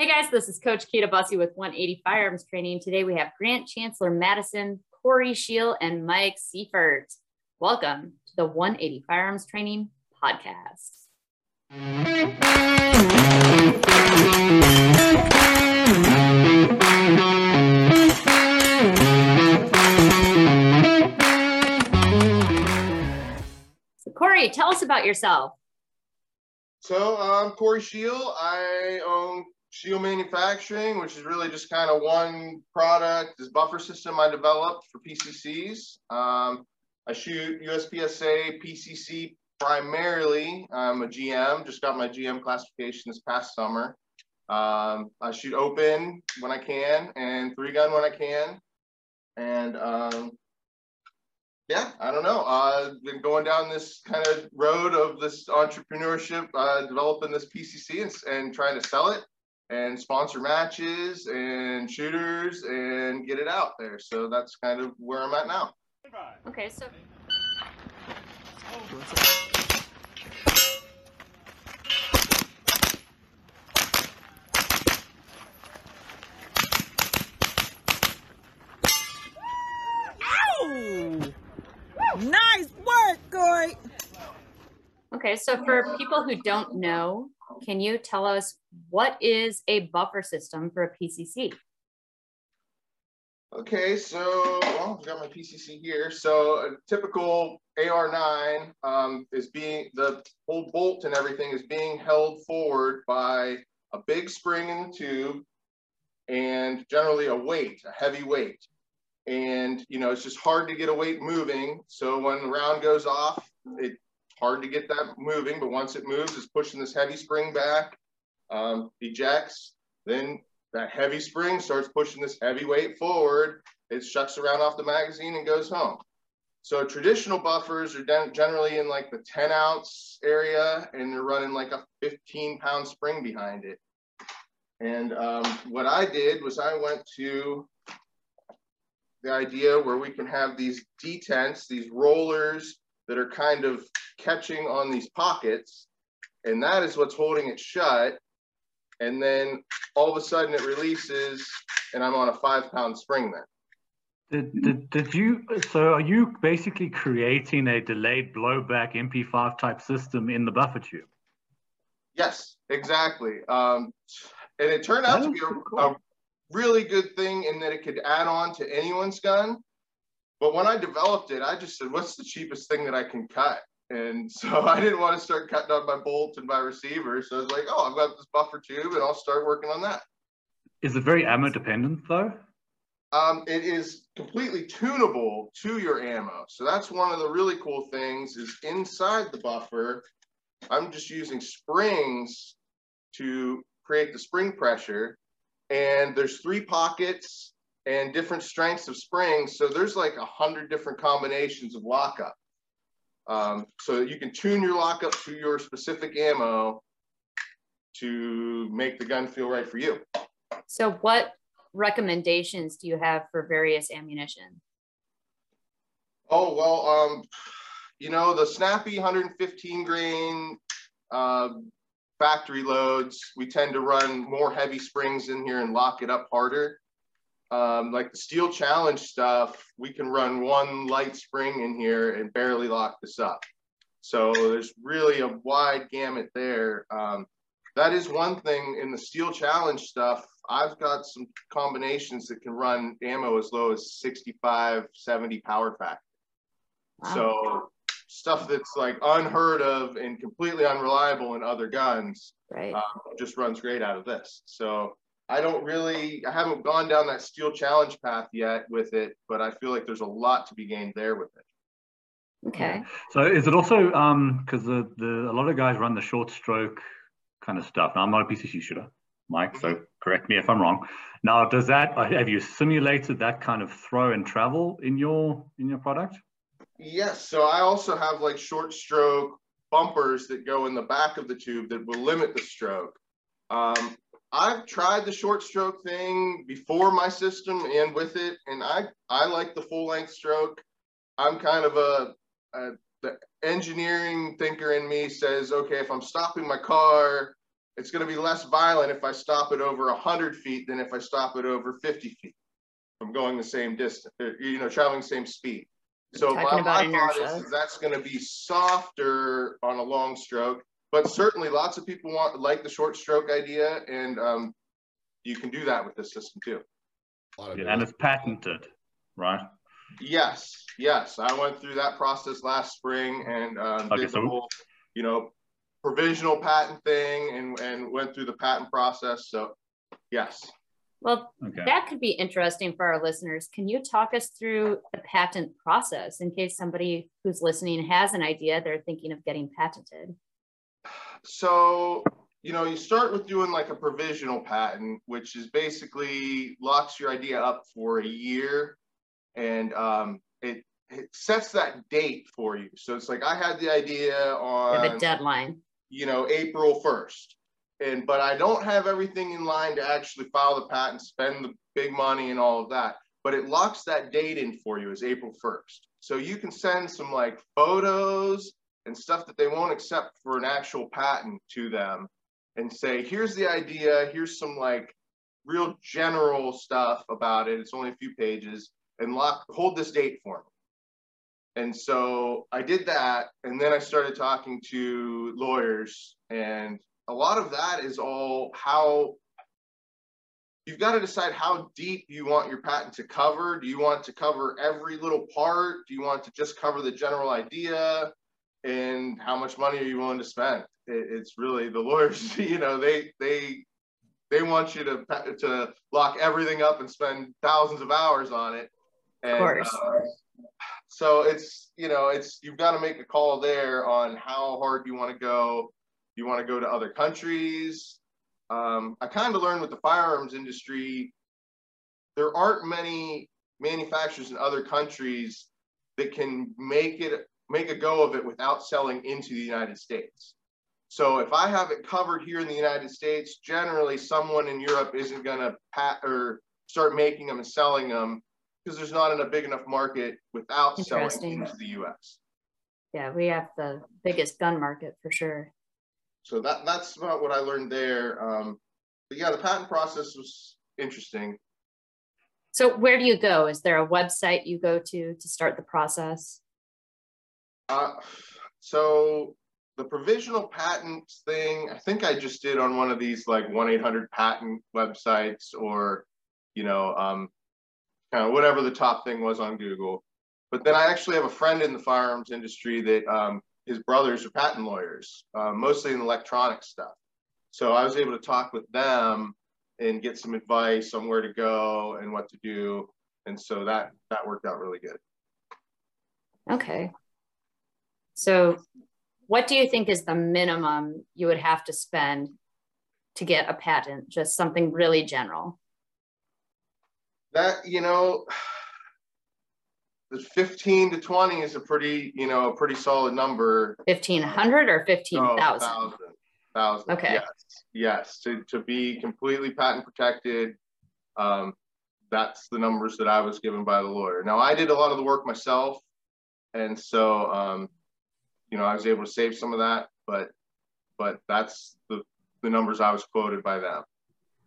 Hey guys, this is Coach Kita Busse with 180 Firearms Training. Today we have Grant Chancellor Maddison, Corey Scheel, and Mike Seiffert. Welcome to the 180 Firearms Training Podcast. So, Corey, tell us about yourself. So I'm Corey Scheel. I own Scheel Manufacturing, which is really just kind of one product, this buffer system I developed for PCCs. Um, I shoot USPSA PCC primarily. I'm a GM, just got my GM classification this past summer. Um, I shoot open when I can and three gun when I can. And um, yeah, I don't know. I've uh, been going down this kind of road of this entrepreneurship, uh, developing this PCC and, and trying to sell it and sponsor matches and shooters and get it out there. So that's kind of where I'm at now. Okay, so. Nice work, Corey. Okay, so for people who don't know, can you tell us what is a buffer system for a PCC? Okay, so well, I've got my PCC here. So a typical AR9 um, is being, the whole bolt and everything is being held forward by a big spring in the tube and generally a weight, a heavy weight. And, you know, it's just hard to get a weight moving. So when the round goes off, it's hard to get that moving. But once it moves, it's pushing this heavy spring back, um, ejects. Then that heavy spring starts pushing this heavy weight forward. It shucks around off the magazine and goes home. So traditional buffers are generally in like the 10 ounce area and they're running like a 15 pound spring behind it. And um, what I did was I went to the idea where we can have these detents, these rollers that are kind of catching on these pockets, and that is what's holding it shut. And then all of a sudden it releases, and I'm on a five pound spring then. Did, did, did you, so are you basically creating a delayed blowback MP5 type system in the buffer tube? Yes, exactly. Um, and it turned out to be a, cool. a really good thing in that it could add on to anyone's gun. But when I developed it, I just said, what's the cheapest thing that I can cut? And so I didn't want to start cutting on my bolts and my receiver. So I was like, oh, I've got this buffer tube and I'll start working on that. Is it very ammo dependent though? Um, it is completely tunable to your ammo. So that's one of the really cool things is inside the buffer, I'm just using springs to create the spring pressure and there's three pockets and different strengths of springs. So there's like a hundred different combinations of lockup. Um, so you can tune your lockup to your specific ammo to make the gun feel right for you. So what recommendations do you have for various ammunition? Oh, well, um, you know, the snappy 115 grain uh, factory loads, we tend to run more heavy springs in here and lock it up harder. Um, like the steel challenge stuff, we can run one light spring in here and barely lock this up. So there's really a wide gamut there. Um, that is one thing in the steel challenge stuff. I've got some combinations that can run ammo as low as 65, 70 power factor. Wow. So stuff that's like unheard of and completely unreliable in other guns right. uh, just runs great out of this. So I don't really, I haven't gone down that steel challenge path yet with it, but I feel like there's a lot to be gained there with it. Okay. So is it also um because the the a lot of guys run the short stroke kind of stuff. Now I'm not a PCC shooter, Mike, so correct me if I'm wrong. Now, does that have you simulated that kind of throw and travel in your in your product? Yes. So I also have like short stroke bumpers that go in the back of the tube that will limit the stroke. Um, I've tried the short stroke thing before my system and with it, and I I like the full length stroke. I'm kind of a, a the engineering thinker in me says, okay, if I'm stopping my car it's going to be less violent if I stop it over 100 feet than if I stop it over 50 feet I'm going the same distance, you know, traveling the same speed. So my, my thought is, is that's going to be softer on a long stroke, but certainly lots of people want like the short stroke idea, and um, you can do that with this system too. Yeah, and it's patented, right? Yes, yes. I went through that process last spring and um, okay, did so the whole, you know, provisional patent thing and, and went through the patent process. So, yes. Well, okay. that could be interesting for our listeners. Can you talk us through the patent process in case somebody who's listening has an idea they're thinking of getting patented? So, you know, you start with doing like a provisional patent, which is basically locks your idea up for a year and um, it, it sets that date for you. So it's like I had the idea on a deadline, you know, April 1st. And but I don't have everything in line to actually file the patent, spend the big money and all of that. But it locks that date in for you as April 1st. So you can send some like photos and stuff that they won't accept for an actual patent to them and say, here's the idea, here's some like real general stuff about it. It's only a few pages and lock hold this date for me. And so I did that, and then I started talking to lawyers, and a lot of that is all how you've got to decide how deep you want your patent to cover. Do you want to cover every little part? Do you want to just cover the general idea? And how much money are you willing to spend? It, it's really the lawyers, you know, they they they want you to to lock everything up and spend thousands of hours on it and, of course. Uh, so it's you know it's you've got to make a call there on how hard you want to go. You want to go to other countries. Um, I kind of learned with the firearms industry, there aren't many manufacturers in other countries that can make it make a go of it without selling into the United States. So if I have it covered here in the United States, generally someone in Europe isn't going to pat or start making them and selling them because there's not in a big enough market without selling into the US. Yeah, we have the biggest gun market for sure. So that that's about what I learned there. Um, but yeah, the patent process was interesting. So where do you go? Is there a website you go to to start the process? Uh, so the provisional patent thing, I think I just did on one of these like one eight hundred patent websites, or you know, um, kind of whatever the top thing was on Google. But then I actually have a friend in the firearms industry that um, his brothers are patent lawyers, uh, mostly in electronic stuff. So I was able to talk with them and get some advice on where to go and what to do. And so that that worked out really good. Okay. So what do you think is the minimum you would have to spend to get a patent? Just something really general. That you know the 15 to 20 is a pretty you know a pretty solid number. 1500 or 15000 oh, thousand okay. yes. Yes to, to be completely patent protected um, that's the numbers that i was given by the lawyer. Now i did a lot of the work myself and so um, you know i was able to save some of that but but that's the the numbers i was quoted by them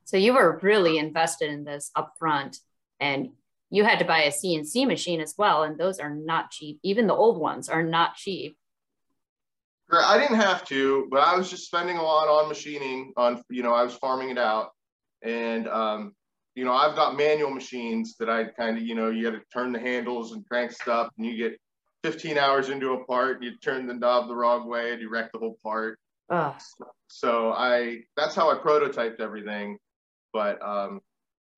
so you were really invested in this upfront and you had to buy a CNC machine as well, and those are not cheap. Even the old ones are not cheap. I didn't have to, but I was just spending a lot on machining. On you know, I was farming it out, and um, you know, I've got manual machines that I kind of you know, you got to turn the handles and crank stuff, and you get 15 hours into a part, and you turn the knob the wrong way, and you wreck the whole part. So I that's how I prototyped everything, but um,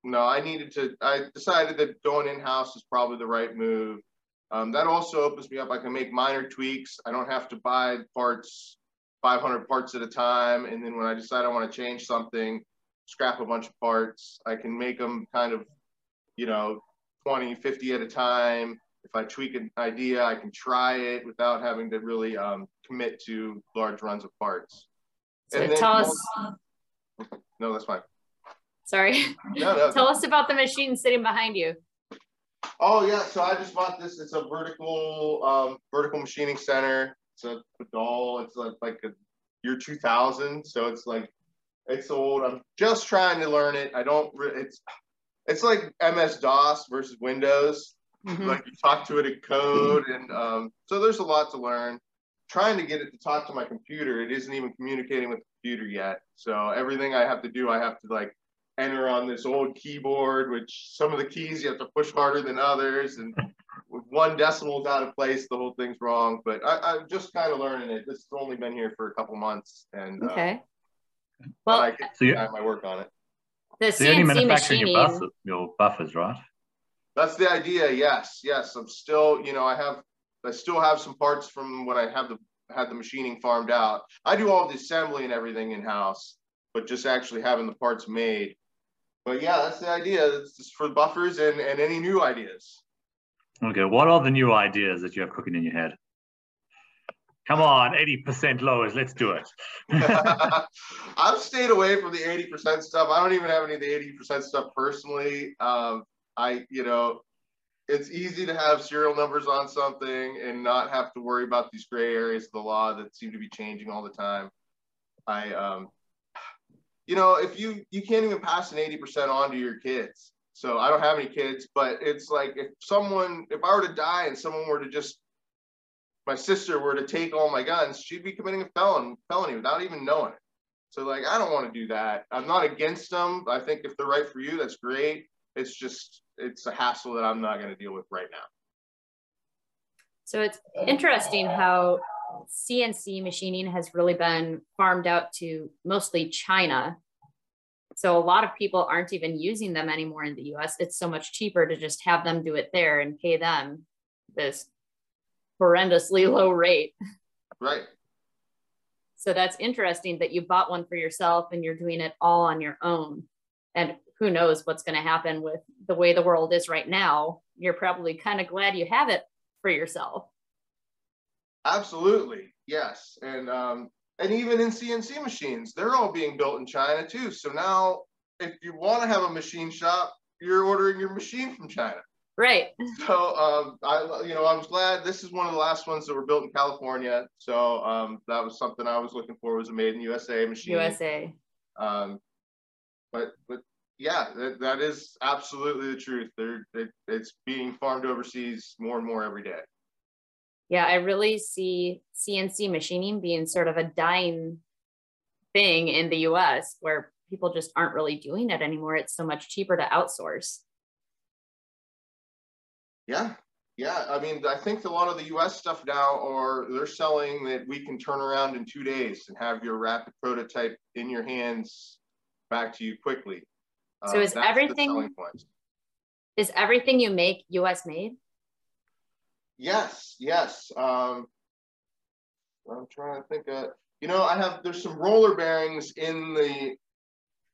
no, I needed to, I decided that going in-house is probably the right move. Um, that also opens me up. I can make minor tweaks. I don't have to buy parts, 500 parts at a time. And then when I decide I want to change something, scrap a bunch of parts, I can make them kind of, you know, 20, 50 at a time. If I tweak an idea, I can try it without having to really um, commit to large runs of parts. So and tell us. No, that's fine. Sorry. No, no, Tell us about the machine sitting behind you. Oh yeah, so I just bought this. It's a vertical um, vertical machining center. It's a Fadal. It's like, like a year 2000. So it's like It's old. I'm just trying to learn it. I don't. It's it's like MS DOS versus Windows. Mm-hmm. Like you talk to it in code, and um, so there's a lot to learn. Trying to get it to talk to my computer, it isn't even communicating with the computer yet. So everything I have to do, I have to like enter on this old keyboard, which some of the keys you have to push harder than others, and with one decimal out of place, the whole thing's wrong. But I, am just kind of learning it. This has only been here for a couple months, and uh, okay. Uh, well, I can so my work on it. The so CNC machining. Your, buffers, your buffers, right? That's the idea. Yes, yes. I'm still, you know, I have, I still have some parts from when I have the had the machining farmed out. I do all the assembly and everything in house, but just actually having the parts made. But yeah, that's the idea. It's just for buffers and and any new ideas. Okay, what are the new ideas that you have cooking in your head? Come on, 80% lowers, let's do it. I've stayed away from the 80% stuff. I don't even have any of the 80% stuff personally. Um, I, you know, it's easy to have serial numbers on something and not have to worry about these gray areas of the law that seem to be changing all the time. I, um, you know, if you you can't even pass an 80% on to your kids. So I don't have any kids, but it's like if someone, if I were to die and someone were to just, my sister were to take all my guns, she'd be committing a felon felony without even knowing it. So like, I don't want to do that. I'm not against them. I think if they're right for you, that's great. It's just, it's a hassle that I'm not going to deal with right now. So it's interesting how CNC machining has really been farmed out to mostly China so a lot of people aren't even using them anymore in the US. It's so much cheaper to just have them do it there and pay them this horrendously low rate. Right. So that's interesting that you bought one for yourself and you're doing it all on your own. And who knows what's going to happen with the way the world is right now. You're probably kind of glad you have it for yourself. Absolutely. Yes. And um, and even in CNC machines, they're all being built in China too. So now, if you want to have a machine shop, you're ordering your machine from China. Right. So, um, I, you know, I was glad this is one of the last ones that were built in California. So um, that was something I was looking for was a made in USA machine. USA. Um, but but yeah, that, that is absolutely the truth. There, it, it's being farmed overseas more and more every day yeah, I really see CNC machining being sort of a dying thing in the US where people just aren't really doing it anymore. It's so much cheaper to outsource. Yeah. Yeah. I mean, I think a lot of the US stuff now are they're selling that we can turn around in two days and have your rapid prototype in your hands back to you quickly. So uh, is everything is everything you make US made? Yes, yes. Um, I'm trying to think of, you know, I have, there's some roller bearings in the,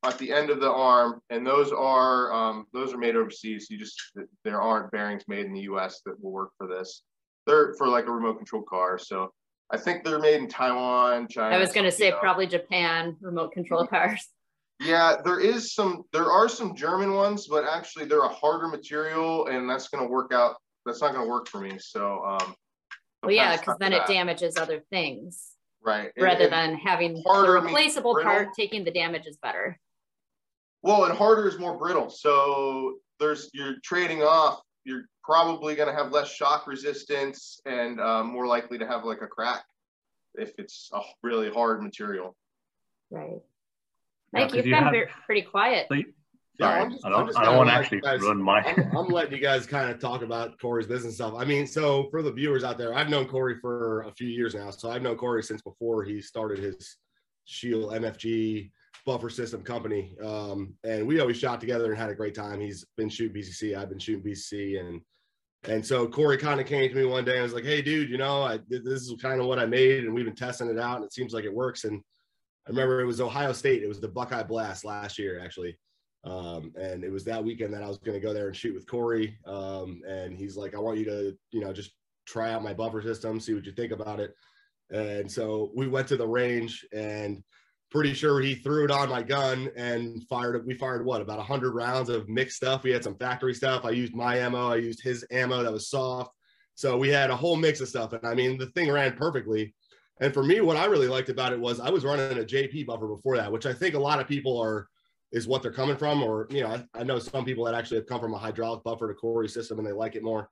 at the end of the arm, and those are, um, those are made overseas. You just, there aren't bearings made in the US that will work for this. They're for like a remote control car. So I think they're made in Taiwan, China. I was going to say know. probably Japan remote control cars. Yeah, there is some, there are some German ones, but actually they're a harder material and that's going to work out that's not going to work for me. So, um, well, yeah, because then it damages other things. Right. Rather and, than having the replaceable part, taking the damage is better. Well, and harder is more brittle. So there's you're trading off. You're probably going to have less shock resistance and um, more likely to have like a crack if it's a really hard material. Right. Mike, yeah, you've you been have, pretty quiet. So you, Sorry, just, I don't, I don't want to actually guys, run my. I'm, I'm, letting you guys kind of talk about Corey's business stuff. I mean, so for the viewers out there, I've known Corey for a few years now. So I've known Corey since before he started his Scheel MFG buffer system company. Um, and we always shot together and had a great time. He's been shooting PCC, I've been shooting PCC, and and so Corey kind of came to me one day and was like, "Hey, dude, you know, I, this is kind of what I made, and we've been testing it out, and it seems like it works." And I remember it was Ohio State. It was the Buckeye Blast last year, actually. Um, and it was that weekend that I was going to go there and shoot with Corey. Um, and he's like, I want you to, you know, just try out my buffer system, see what you think about it. And so we went to the range and pretty sure he threw it on my gun and fired it. We fired what about hundred rounds of mixed stuff. We had some factory stuff. I used my ammo. I used his ammo that was soft. So we had a whole mix of stuff. And I mean, the thing ran perfectly. And for me, what I really liked about it was I was running a JP buffer before that, which I think a lot of people are is what they're coming from. Or you know, I, I know some people that actually have come from a hydraulic buffer to Corey system and they like it more.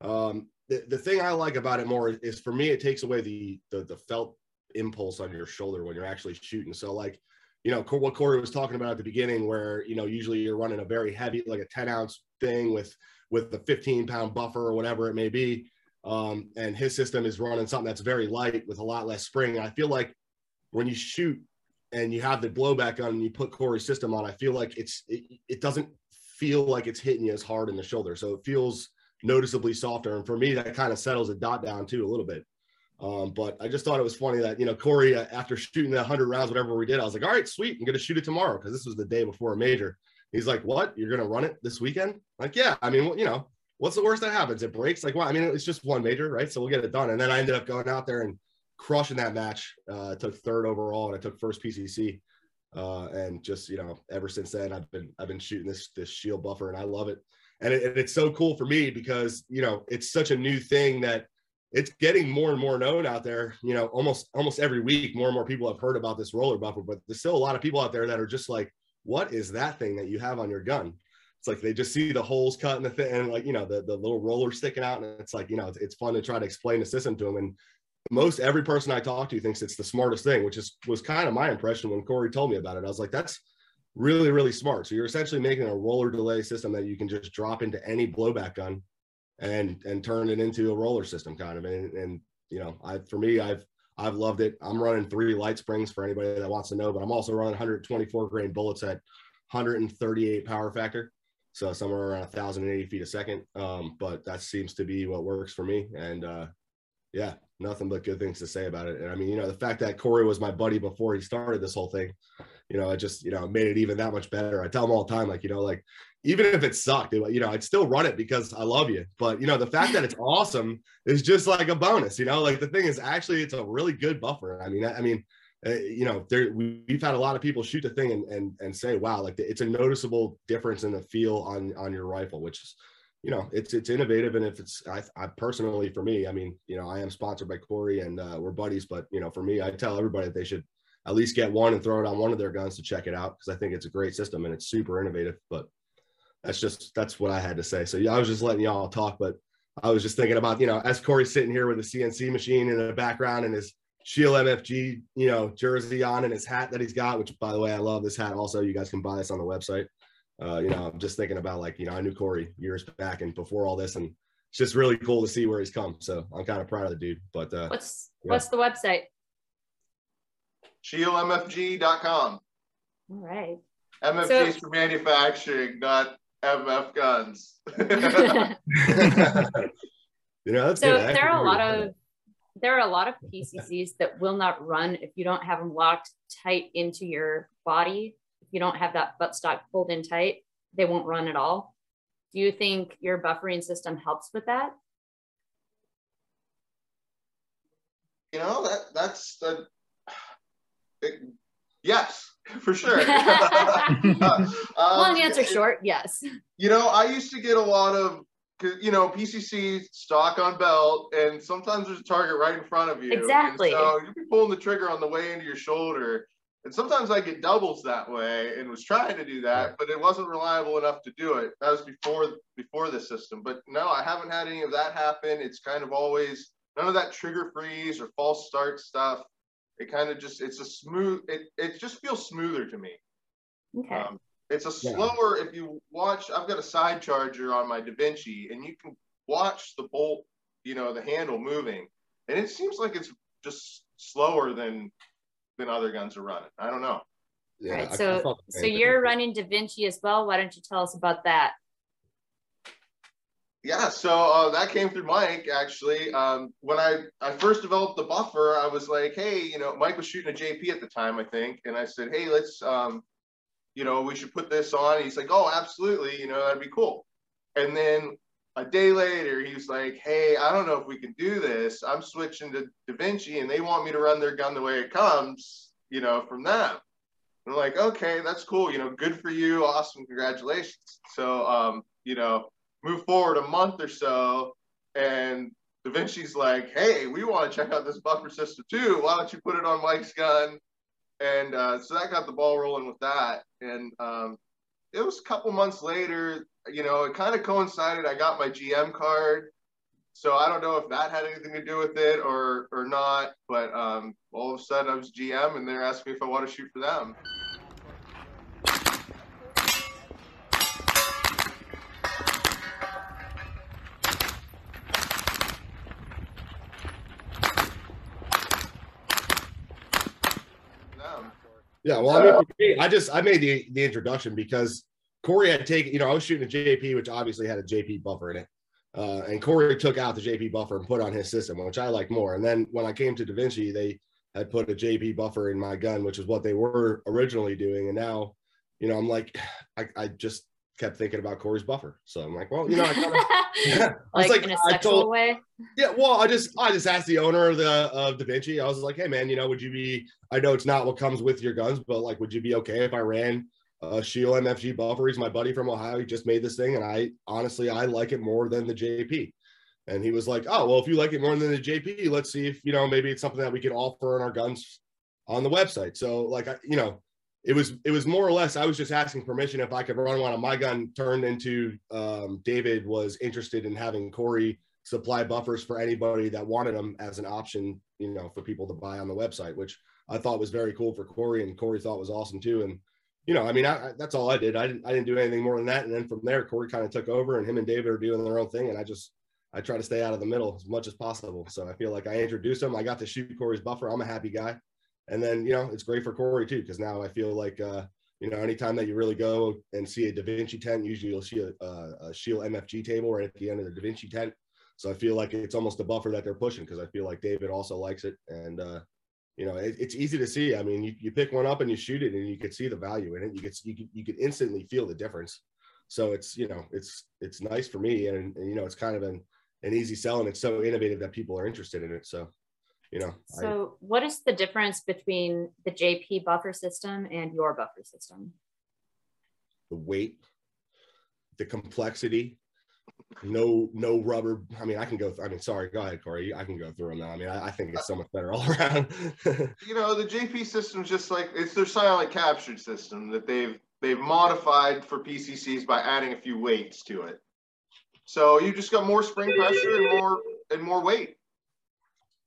Um, the, the thing I like about it more is for me, it takes away the, the the felt impulse on your shoulder when you're actually shooting. So like, you know, what Corey was talking about at the beginning, where you know usually you're running a very heavy, like a 10 ounce thing with with the 15 pound buffer or whatever it may be. Um, and his system is running something that's very light with a lot less spring. I feel like when you shoot and you have the blowback on and you put Corey's system on, I feel like it's it, it doesn't feel like it's hitting you as hard in the shoulder. So it feels noticeably softer. And for me, that kind of settles the dot down too a little bit. Um, but I just thought it was funny that you know Corey, uh, after shooting the hundred rounds, whatever we did, I was like, all right, sweet, I'm gonna shoot it tomorrow because this was the day before a major. He's like, what? You're gonna run it this weekend? Like, yeah. I mean, you know, what's the worst that happens? It breaks. Like, well, I mean, it's just one major, right? So we'll get it done. And then I ended up going out there and crushing that match. Uh, took third overall and I took first PCC. Uh, and just you know, ever since then, I've been I've been shooting this this Scheel buffer, and I love it. And, it, and it's so cool for me because you know it's such a new thing that it's getting more and more known out there. You know, almost almost every week, more and more people have heard about this roller buffer. But there's still a lot of people out there that are just like, "What is that thing that you have on your gun?" It's like they just see the holes cut in the thing, and like you know the the little roller sticking out, and it's like you know it's, it's fun to try to explain the system to them. And most every person I talk to thinks it's the smartest thing, which is was kind of my impression when Corey told me about it. I was like, that's really really smart. So you're essentially making a roller delay system that you can just drop into any blowback gun and and turn it into a roller system kind of. And and you know, I for me, I've I've loved it. I'm running three light springs for anybody that wants to know, but I'm also running 124 grain bullets at 138 power factor. So somewhere around 1,080 feet a second. Um, but that seems to be what works for me. And uh, yeah, nothing but good things to say about it. And I mean, you know, the fact that Corey was my buddy before he started this whole thing, you know, it just, you know, made it even that much better. I tell him all the time, like, you know, like even if it sucked, it, you know, I'd still run it because I love you. But you know, the fact that it's awesome is just like a bonus. You know, like the thing is actually it's a really good buffer. I mean, I, I mean, uh, you know, there we, have had a lot of people shoot the thing and and and say, wow, like it's a noticeable difference in the feel on on your rifle, which is you know, it's it's innovative, and if it's I, I personally for me, I mean, you know, I am sponsored by Corey and uh, we're buddies, but you know, for me, I tell everybody that they should at least get one and throw it on one of their guns to check it out because I think it's a great system and it's super innovative. But that's just that's what I had to say. So yeah, I was just letting y'all talk, but I was just thinking about you know, as Corey's sitting here with a CNC machine in the background and his Scheel MFG, you know, jersey on and his hat that he's got, which by the way, I love this hat. Also, you guys can buy this on the website uh, you know, I'm just thinking about like, you know, I knew Corey years back and before all this, and it's just really cool to see where he's come. So I'm kind of proud of the dude. But uh, what's yeah. what's the website? ScheelMFG.com. All right. MFG so, is for manufacturing, not MF guns. you know, that's so good. there are a lot of there are a lot of PCCs that will not run if you don't have them locked tight into your body If you don't have that buttstock pulled in tight, they won't run at all. Do you think your buffering system helps with that? You know, that that's the it, yes, for sure. uh, Long um, answer short, yes. You know, I used to get a lot of you know, PCC stock on belt, and sometimes there's a target right in front of you. Exactly. And so you'll be pulling the trigger on the way into your shoulder, and sometimes I get doubles that way and was trying to do that, but it wasn't reliable enough to do it. That was before before the system. But no, I haven't had any of that happen. It's kind of always none of that trigger freeze or false start stuff. It kind of just it's a smooth it it just feels smoother to me. Okay. Um, it's a slower yeah. if you watch I've got a side charger on my DaVinci and you can watch the bolt, you know, the handle moving. And it seems like it's just slower than than other guns are running. I don't know. Yeah, right. So, so you're running DaVinci as well. Why don't you tell us about that? Yeah, so uh, that came through Mike actually. Um, when I, I first developed the buffer, I was like, hey, you know, Mike was shooting a JP at the time, I think, and I said, hey, let's, um, you know, we should put this on. He's like, oh, absolutely, you know, that'd be cool. And then a day later, he's like, hey, I don't know if we can do this. I'm switching to DaVinci, and they want me to run their gun the way it comes, you know, from them. And I'm like, okay, that's cool. You know, good for you. Awesome. Congratulations. So, um, you know, move forward a month or so, and Da Vinci's like, hey, we want to check out this buffer system too. Why don't you put it on Mike's gun? And uh, so that got the ball rolling with that. And um, it was a couple months later, you know, it kind of coincided. I got my GM card. So I don't know if that had anything to do with it or or not, but um, all of a sudden I was GM and they're asking me if I want to shoot for them. Yeah, well, I mean, me, I just I made the the introduction because Corey had taken, you know, I was shooting a JP, which obviously had a JP buffer in it, uh, and Corey took out the JP buffer and put on his system, which I like more. And then when I came to Da Vinci, they had put a JP buffer in my gun, which is what they were originally doing, and now, you know, I'm like, I, I just kept thinking about Corey's buffer, so I'm like, well, you know, I kinda, yeah. like, like, in a sexual told- way. yeah, well, I just I just asked the owner of the of Da Vinci. I was like, hey man, you know, would you be? I know it's not what comes with your guns, but like, would you be okay if I ran a Scheel MFG buffer? He's my buddy from Ohio. He just made this thing, and I honestly I like it more than the JP. And he was like, oh well, if you like it more than the JP, let's see if you know maybe it's something that we could offer in our guns on the website. So like, I, you know. It was it was more or less. I was just asking permission if I could run one on my gun. Turned into um, David was interested in having Corey supply buffers for anybody that wanted them as an option, you know, for people to buy on the website, which I thought was very cool for Corey, and Corey thought was awesome too. And you know, I mean, I, I, that's all I did. I didn't I didn't do anything more than that. And then from there, Corey kind of took over, and him and David are doing their own thing, and I just I try to stay out of the middle as much as possible. So I feel like I introduced him. I got to shoot Corey's buffer. I'm a happy guy, and then you know, it's great for Corey too because now I feel like. uh you know, anytime that you really go and see a Da Vinci tent, usually you'll see a, a, Scheel MFG table right at the end of the Da Vinci tent. So I feel like it's almost a buffer that they're pushing because I feel like David also likes it. And, uh, you know, it, it's easy to see. I mean, you, you pick one up and you shoot it and you could see the value in it. You could, you could, you could instantly feel the difference. So it's, you know, it's, it's nice for me. And, and you know, it's kind of an, an easy sell and it's so innovative that people are interested in it. So, you know, I, So, what is the difference between the JP buffer system and your buffer system? the weight, the complexity, no, no rubber. I mean, I can go, th- I mean, sorry, go ahead, Corey. I can go through them now. I mean, I, I think it's so much better all around. You know, the JP system's just like it's their silent captured system that they've they've modified for PCCs by adding a few weights to it. So you just got more spring pressure and more and more weight.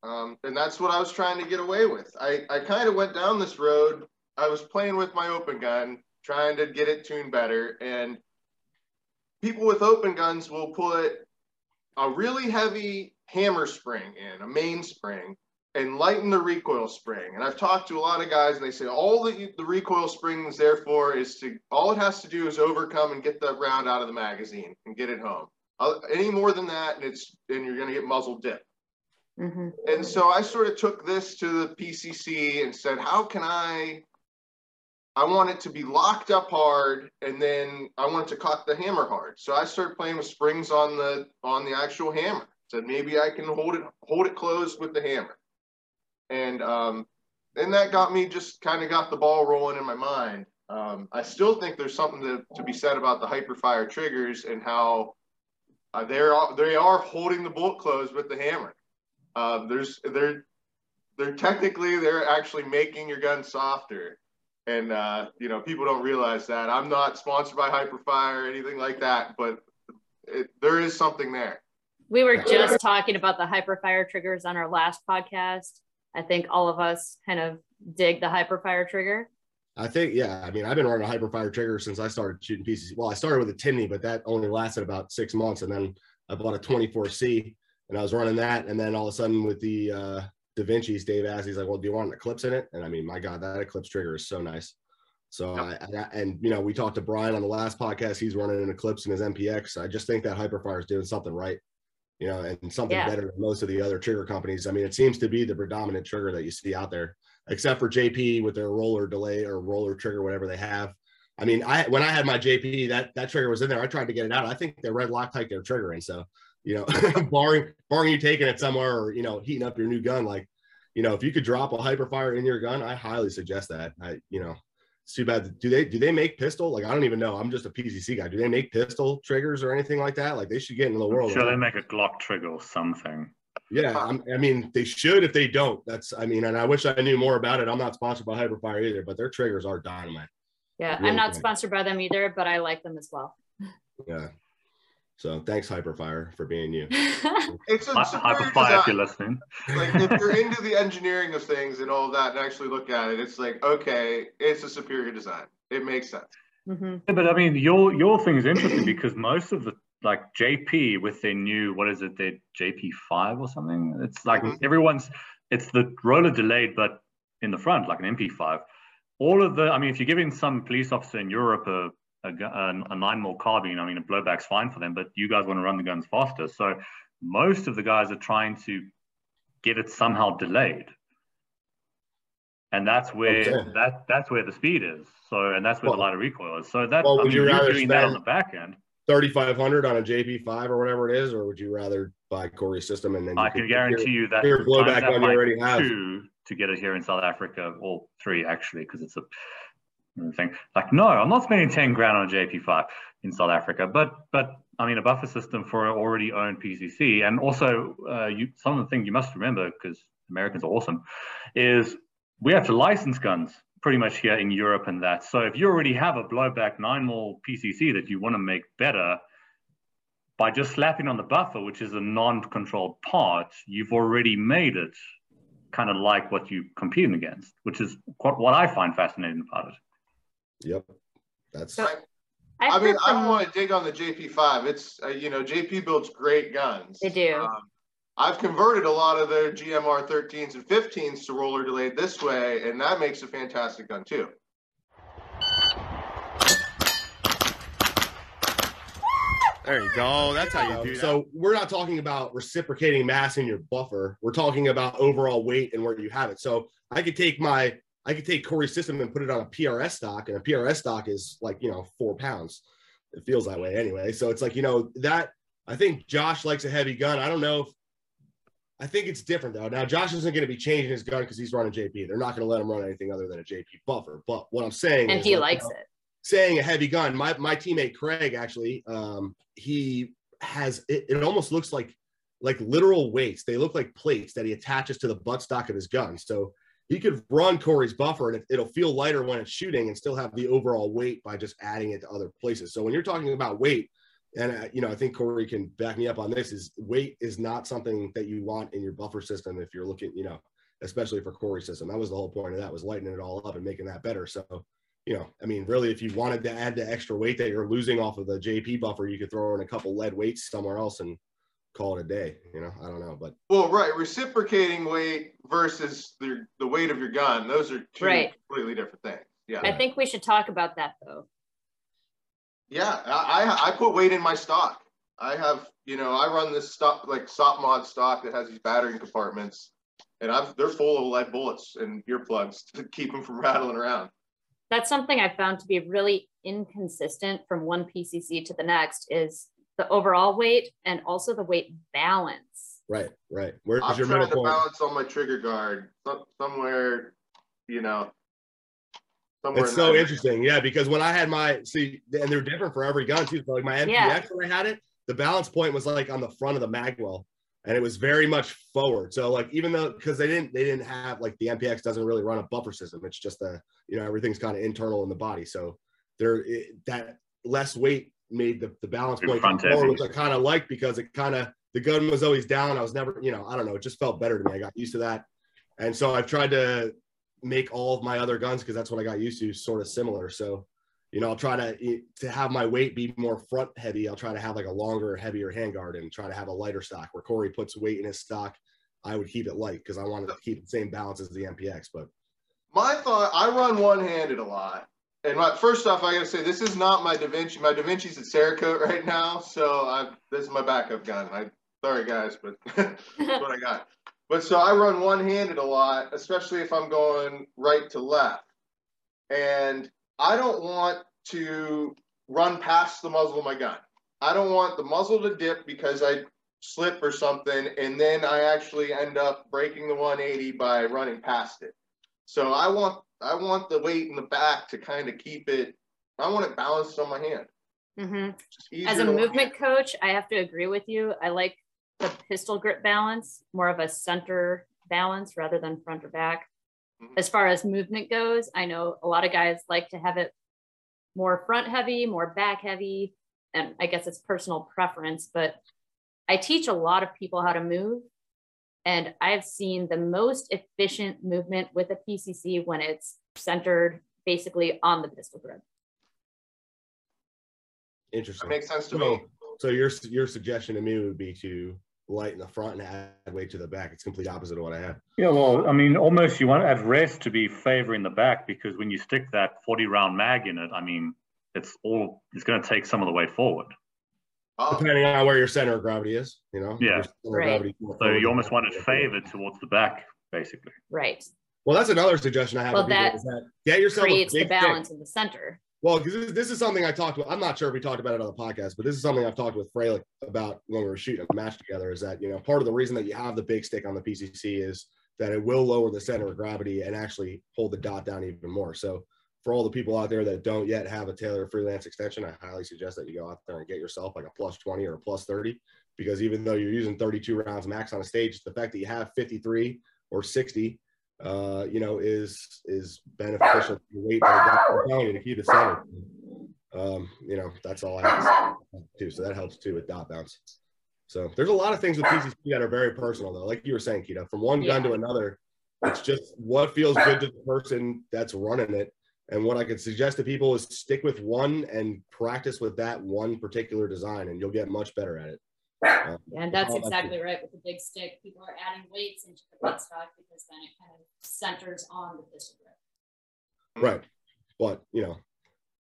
Um, and that's what I was trying to get away with. I, I kind of went down this road. I was playing with my open gun, trying to get it tuned better. And people with open guns will put a really heavy hammer spring in, a main spring, and lighten the recoil spring. And I've talked to a lot of guys, and they say all that you, the recoil spring is there for is to all it has to do is overcome and get the round out of the magazine and get it home. Uh, any more than that, and it's and you're going to get muzzle dip. Mhm. And so I sort of took this to the PCC and said, how can I? I want it to be locked up hard, and then I want to cock the hammer hard. So I started playing with springs on the on the actual hammer. Said maybe I can hold it hold it closed with the hammer, and um, and that got me just kind of got the ball rolling in my mind. Um, I still think there's something to, to be said about the hyperfire triggers and how uh, they're they are holding the bolt closed with the hammer. Um, there's they're they're technically they're actually making your gun softer, and uh, you know people don't realize that. I'm not sponsored by Hyperfire or anything like that, but it, there is something there. We were just talking about the hyperfire triggers on our last podcast. I think all of us kind of dig the hyperfire trigger. I think, yeah. I mean, I've been running a hyperfire trigger since I started shooting PCC. Well, I started with a Timney, but that only lasted about six months, and then I bought a 24C, and I was running that, and then all of a sudden with the uh, Da Vinci's, Dave asked, he's like, "Well, do you want an Eclipse in it?" And I mean, my God, that Eclipse trigger is so nice. So I, I and you know, we talked to Brian on the last podcast. He's running an Eclipse in his MPX. I just think that hyperfire is doing something right. You know, and something Yeah. better than most of the other trigger companies. I mean, it seems to be the predominant trigger that you see out there except for JP with their roller delay or roller trigger, whatever they have. I mean, I when I had my JP, that that trigger was in there. I tried to get it out. I think they red Loctite their trigger in. So, you know, barring barring you taking it somewhere or you know heating up your new gun, like you know, if you could drop a hyperfire in your gun, I highly suggest that. I you know, it's too bad. Do they do they make pistol? Like I don't even know. I'm just a PCC guy. Do they make pistol triggers or anything like that? Like they should get in the world. Sure, they make a Glock trigger or something. Yeah, I'm, I mean, they should if they don't. That's, I mean, and I wish I knew more about it. I'm not sponsored by Hyperfire either, but their triggers are dynamite. Yeah, Really I'm not good. sponsored by them either, but I like them as well. Yeah. So thanks, Hyperfire, for being you. It's a superior Hyperfire, if you're design. listening. Like if you're into the engineering of things and all that, and actually look at it, it's like okay, it's a superior design. It makes sense. hmm Yeah, but I mean, your your thing is interesting because most of the like JP with their new what is it, their JP five or something. It's like Mhm. everyone's it's the roller delayed, but in the front, like an MP5. All of the, I mean, if you're giving some police officer in Europe a a, a, um, a nine mil carbine, I mean, a blowback's fine for them, but you guys want to run the guns faster. So most of the guys are trying to get it somehow delayed. And that's where Okay. that that's where the speed is. So and that's where the Well- lighter recoil is. So that Well, I would mean, you you're rather doing that on the back end. 3,500 on a JP5 or whatever it is, or would you rather buy Corey's system and then I can guarantee you that your blowback that gun you already have. to get it here in South Africa, or three actually, because it's a thing. Like, no, I'm not spending 10 grand on a JP5 in South Africa, but but I mean a buffer system for an already owned PCC, and also uh, you some of the things you must remember because Americans are awesome, is we have to license guns pretty much here in Europe and that. So if you already have a blowback nine mil PCC that you want to make better, by just slapping on the buffer, which is a non-controlled part, you've already made it kind of like what you're competing against, which is what I find fascinating about it. Yep. That's So- I I've mean, heard I don't want to dig on the JP5. It's uh, you know, JP builds great guns. They do. Um, I've converted a lot of their GMR 13s and 15s to roller delayed this way, and that makes a fantastic gun too. There you go. That's how you do that. So we're not talking about reciprocating mass in your buffer. We're talking about overall weight and where you have it. So I could take my I could take Corey's system and put it on a PRS stock, and a PRS stock is like you know four pounds. It feels that way anyway. So it's like you know that I think Josh likes a heavy gun. I don't know if I think it's different though. Now Josh isn't going to be changing his gun because he's running JP. They're not going to let him run anything other than a JP buffer. But what I'm saying and is, he like, likes you know, it. saying a heavy gun. My my teammate Craig actually, um, he has it, it almost looks like like literal weights. They look like plates that he attaches to the buttstock of his gun. So he could run Corey's buffer and it, it'll feel lighter when it's shooting and still have the overall weight by just adding it to other places. So when you're talking about weight, and uh, you know, I think Corey can back me up on this. Is weight is not something that you want in your buffer system if you're looking, you know, especially for Corey's system. That was the whole point of that was lightening it all up and making that better. So you know, I mean, really, if you wanted to add the extra weight that you're losing off of the JP buffer, you could throw in a couple lead weights somewhere else and call it a day. You know, I don't know, but Well, right, reciprocating weight versus the the weight of your gun; those are two Right. completely different things. Yeah, I think we should talk about that though. yeah. I I I put weight in my stock. I have, you know, I run this stock like SOPMOD stock that has these battering compartments, and I've they're full of lead bullets and earplugs to keep them from rattling around. That's something I found to be really inconsistent from one PCC to the next is the overall weight and also the weight balance. right, right. Where's I'm your trying middle to point? balance on my trigger guard some, somewhere, you know. Somewhere It's in so that area. interesting, yeah. Because when I had my see, and they're different for every gun too. So like my MPX Yeah. when I had it, the balance point was like on the front of the magwell, and it was very much forward. So like even though because they didn't they didn't have like the MPX doesn't really run a buffer system. It's just a you know everything's kind of internal in the body. So there it, that less weight made the, the balance Your point front forward, which I kind of liked because it kind of the gun was always down. I was never you know I don't know. It just felt better to me. I got used to that, and so I've tried to make all of my other guns because that's what I got used to, sort of similar. So, you know, I'll try to eh, to have my weight be more front heavy. I'll try to have like a longer, heavier handguard and try to have a lighter stock. Where Corey puts weight in his stock, I would keep it light because I wanted to keep the same balance as the MPX. But My thought, I run one-handed a lot. And my, first off, I gotta say, this is not my Da Vinci. My Da Vinci's at Cerakote right now, so I this is my backup gun. I sorry guys, but that's what I got. But so I run one-handed a lot, especially if I'm going right to left. And I don't want to run past the muzzle of my gun. I don't want the muzzle to dip because I slip or something, and then I actually end up breaking the 180 by running past it. So I want I want the weight in the back to kind of keep it. I want it balanced on my hand. hmm As a movement coach, I have to agree with you. I like the pistol grip balance, more of a center balance rather than front or back. Mhm. As far as movement goes, I know a lot of guys like to have it more front heavy, more back heavy. And I guess it's personal preference, but I teach a lot of people how to move. And I've seen the most efficient movement with a PCC when it's centered basically on the pistol grip. Interesting. That makes sense to So, me. so your your suggestion to me would be to lighten the front and add weight to the back. It's complete opposite of what I have. Yeah, well, I mean, almost you want at rest to be favoring the back because when you stick that 40 round mag in it, I mean, it's all, it's going to take some of the weight forward. Oh, Depending on where your center of gravity is, you know. Yeah. Your center of Right. gravity's more So you almost want it backward. favored towards the back, basically. Right. Well, that's another suggestion I have. Well, for that is that get yourself a Creates the big stick. balance in the center. Well, because this, this is something I talked about. I'm not sure if we talked about it on the podcast, but this is something I've talked with Fralick about when we were shooting a match together. Is that you know part of the reason that you have the big stick on the PCC is that it will lower the center of gravity and actually hold the dot down even more. So for all the people out there that don't yet have a Taylor freelance extension, I highly suggest that you go out there and get yourself like a plus 20 or a plus 30, because even though you're using 32 rounds max on a stage, the fact that you have 53 or 60 uh, you know, is is beneficial to of the gut I'm telling you to keep it centered. Um, you know, that's all I have to. So that helps too with dot bounce. So there's a lot of things with PCC that are very personal though. Like you were saying, Kita, from one gun to another, it's just what feels good to the person that's running it. And what I could suggest to people is stick with one and practice with that one particular design, and you'll get much better at it. Uh, And that's exactly right with the big stick. People are adding weights into the weight stock because then it kind of centers on the pistol grip. Right. But you know,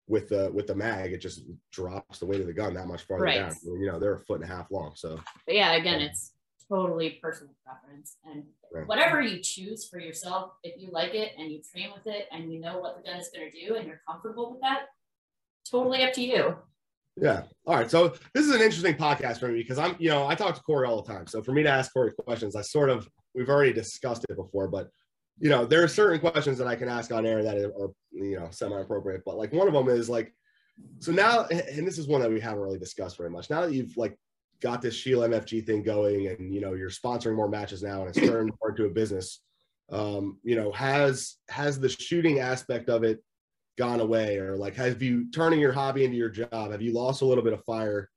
with the with the mag, it just drops the weight of the gun that much farther Right. down. You know, they're a foot and a half long. So But yeah, again, it's totally personal preference. And Right. whatever you choose for yourself, if you like it and you train with it and you know what the gun is going to do and you're comfortable with that, totally up to you. yeah. All right. So this is an interesting podcast for me because I'm, you know, I talk to Corey all the time. So for me to ask Corey questions, I sort of we've already discussed it before, but you know, there are certain questions that I can ask on air that are, you know, semi-appropriate. But like one of them is like, so now, and this is one that we haven't really discussed very much. Now that you've like got this Scheel MFG thing going, and you know, you're sponsoring more matches now, and it's turned more into a business. Um, you know, has has the shooting aspect of it gone away, or like have you turning your hobby into your job? Have you lost a little bit of fire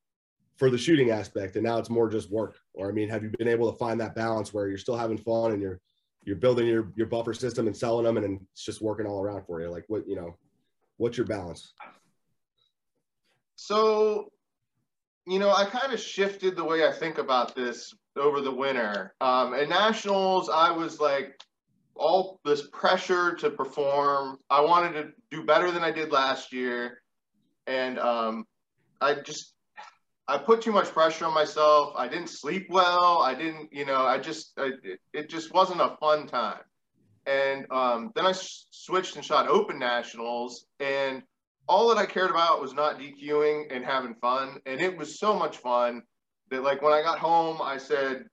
for the shooting aspect, and now it's more just work? Or I mean, have you been able to find that balance where you're still having fun and you're you're building your your buffer system and selling them, and, it's just working all around for you? Like what you know, what's your balance? So, you know, I kind of shifted the way I think about this over the winter. Um, at nationals, I was like all this pressure to perform. I wanted to do better than I did last year, and um, I just I put too much pressure on myself. I didn't sleep well. I didn't, you know, I just I, it, it just wasn't a fun time. And um, then I s- switched and shot open nationals, and all that I cared about was not DQing and having fun. And it was so much fun that, like, when I got home, I said,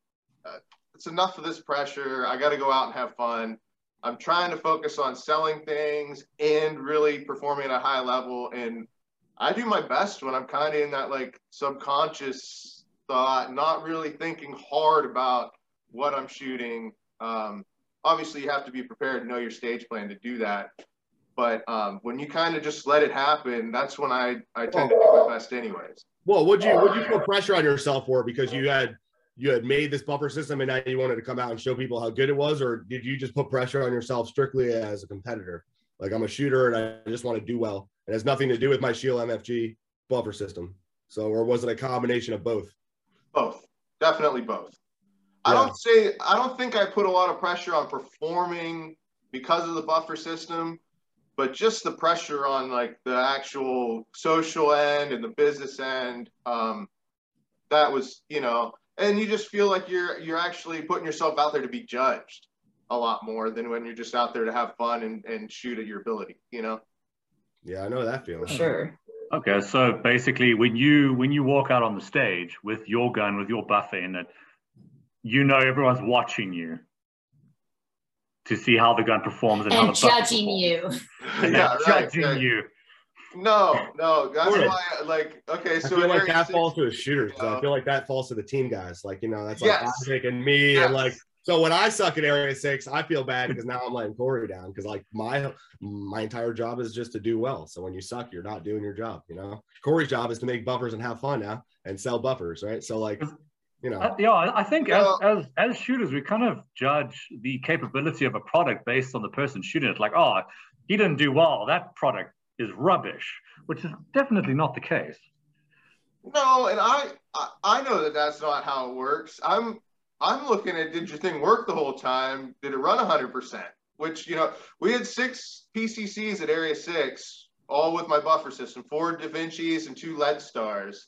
uh, it's enough of this pressure. I got to go out and have fun. I'm trying to focus on selling things and really performing at a high level. And I do my best when I'm kind of in that, like, subconscious thought, not really thinking hard about what I'm shooting. Um, obviously, you have to be prepared know your stage plan to do that but um, when you kind of just let it happen, that's when I, I tend to do my best anyways. Well, would you would you put pressure on yourself for because you had you had made this buffer system and now you wanted to come out and show people how good it was, or did you just put pressure on yourself strictly as a competitor? Like I'm a shooter and I just want to do well. It has nothing to do with my Scheel MFG buffer system. So, or was it a combination of both? Both, definitely both. I don't say I don't think I put a lot of pressure on performing because of the buffer system, but just the pressure on like the actual social end and the business end. Um, that was, you know, and you just feel like you're you're actually putting yourself out there to be judged a lot more than when you're just out there to have fun and, and shoot at your ability, you know. Yeah, I know that feeling. Sure. Okay, so basically, when you when you walk out on the stage with your gun, with your buffer in it, you know everyone's watching you to see how the gun performs and, how And the judging you. and yeah, right, judging right. you. No, no, that's why. Like, okay, so I feel like that Six- falls to a shooter. So I feel like that falls to the team guys. Like you know, that's like Yes. Isaac and me, Yes. and like so when I suck at area six, I feel bad because now I'm letting Corey down because like my my entire job is just to do well. So when you suck, you're not doing your job. You know, Corey's job is to make buffers and have fun now and sell buffers, right? So like, you know, Uh, yeah, I think Well- as, as as shooters, we kind of judge the capability of a product based on the person shooting it. Like, oh, he didn't do well. That product is rubbish, which is definitely not the case. No, and I, I I know that that's not how it works. I'm I'm looking at did your thing work the whole time? Did it run 100%? Which you know we had six PCCs at Area Six, all with my buffer system, four Da Vinci's and two Lead Stars,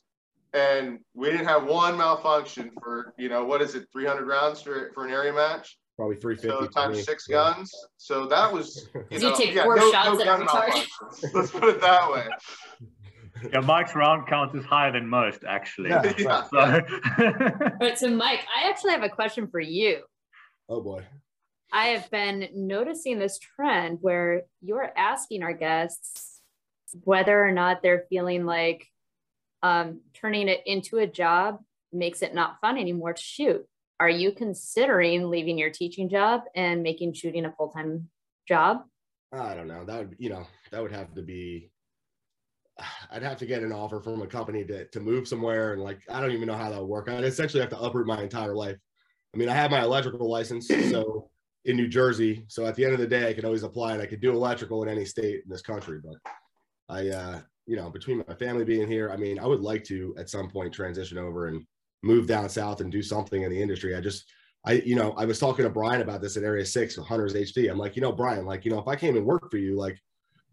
and we didn't have one malfunction for you know what is it 300 rounds for for an area match? probably three fifty. So times six guns. So that was you Did you know take yeah, four no, shots no at gun every target? malfunctions. Let's put it that way. Yeah, Mike's round count is higher than most, actually. Yeah. Yeah. So, All right, so Mike, I actually have a question for you. Oh boy. I have been noticing this trend where you're asking our guests whether or not they're feeling like um, turning it into a job makes it not fun anymore to shoot. Are you considering leaving your teaching job and making shooting a full time job? I don't know. That would, you know, that would have to be. I'd have to get an offer from a company to to move somewhere, and like I don't even know how that would work. I'd essentially have to uproot my entire life. I mean, I have my electrical license, so in New Jersey. So at the end of the day, I could always apply, and I could do electrical in any state in this country. But I, uh, you know, between my family being here, I mean, I would like to at some point transition over and move down south and do something in the industry. I just I, you know, I was talking to Brian about this at Area Six, with Hunters HD. I'm like, you know, Brian, like, you know, if I came and worked for you, like,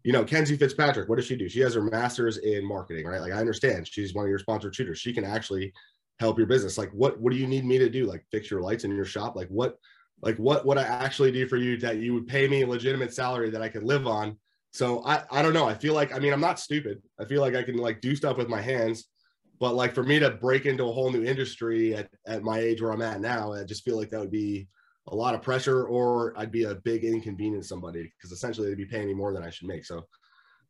you know, Kenzie Fitzpatrick, what does she do? She has her master's in marketing, right? Like, I understand she's one of your sponsored shooters. She can actually help your business. Like, what what do you need me to do? Like, fix your lights in your shop? Like, what like what would I actually do for you that you would pay me a legitimate salary that I could live on? So I I don't know. I feel like I mean I'm not stupid. I feel like I can like do stuff with my hands but like for me to break into a whole new industry at, at my age where I'm at now, I just feel like that would be a lot of pressure or I'd be a big inconvenience to somebody because essentially they'd be paying me more than I should make. So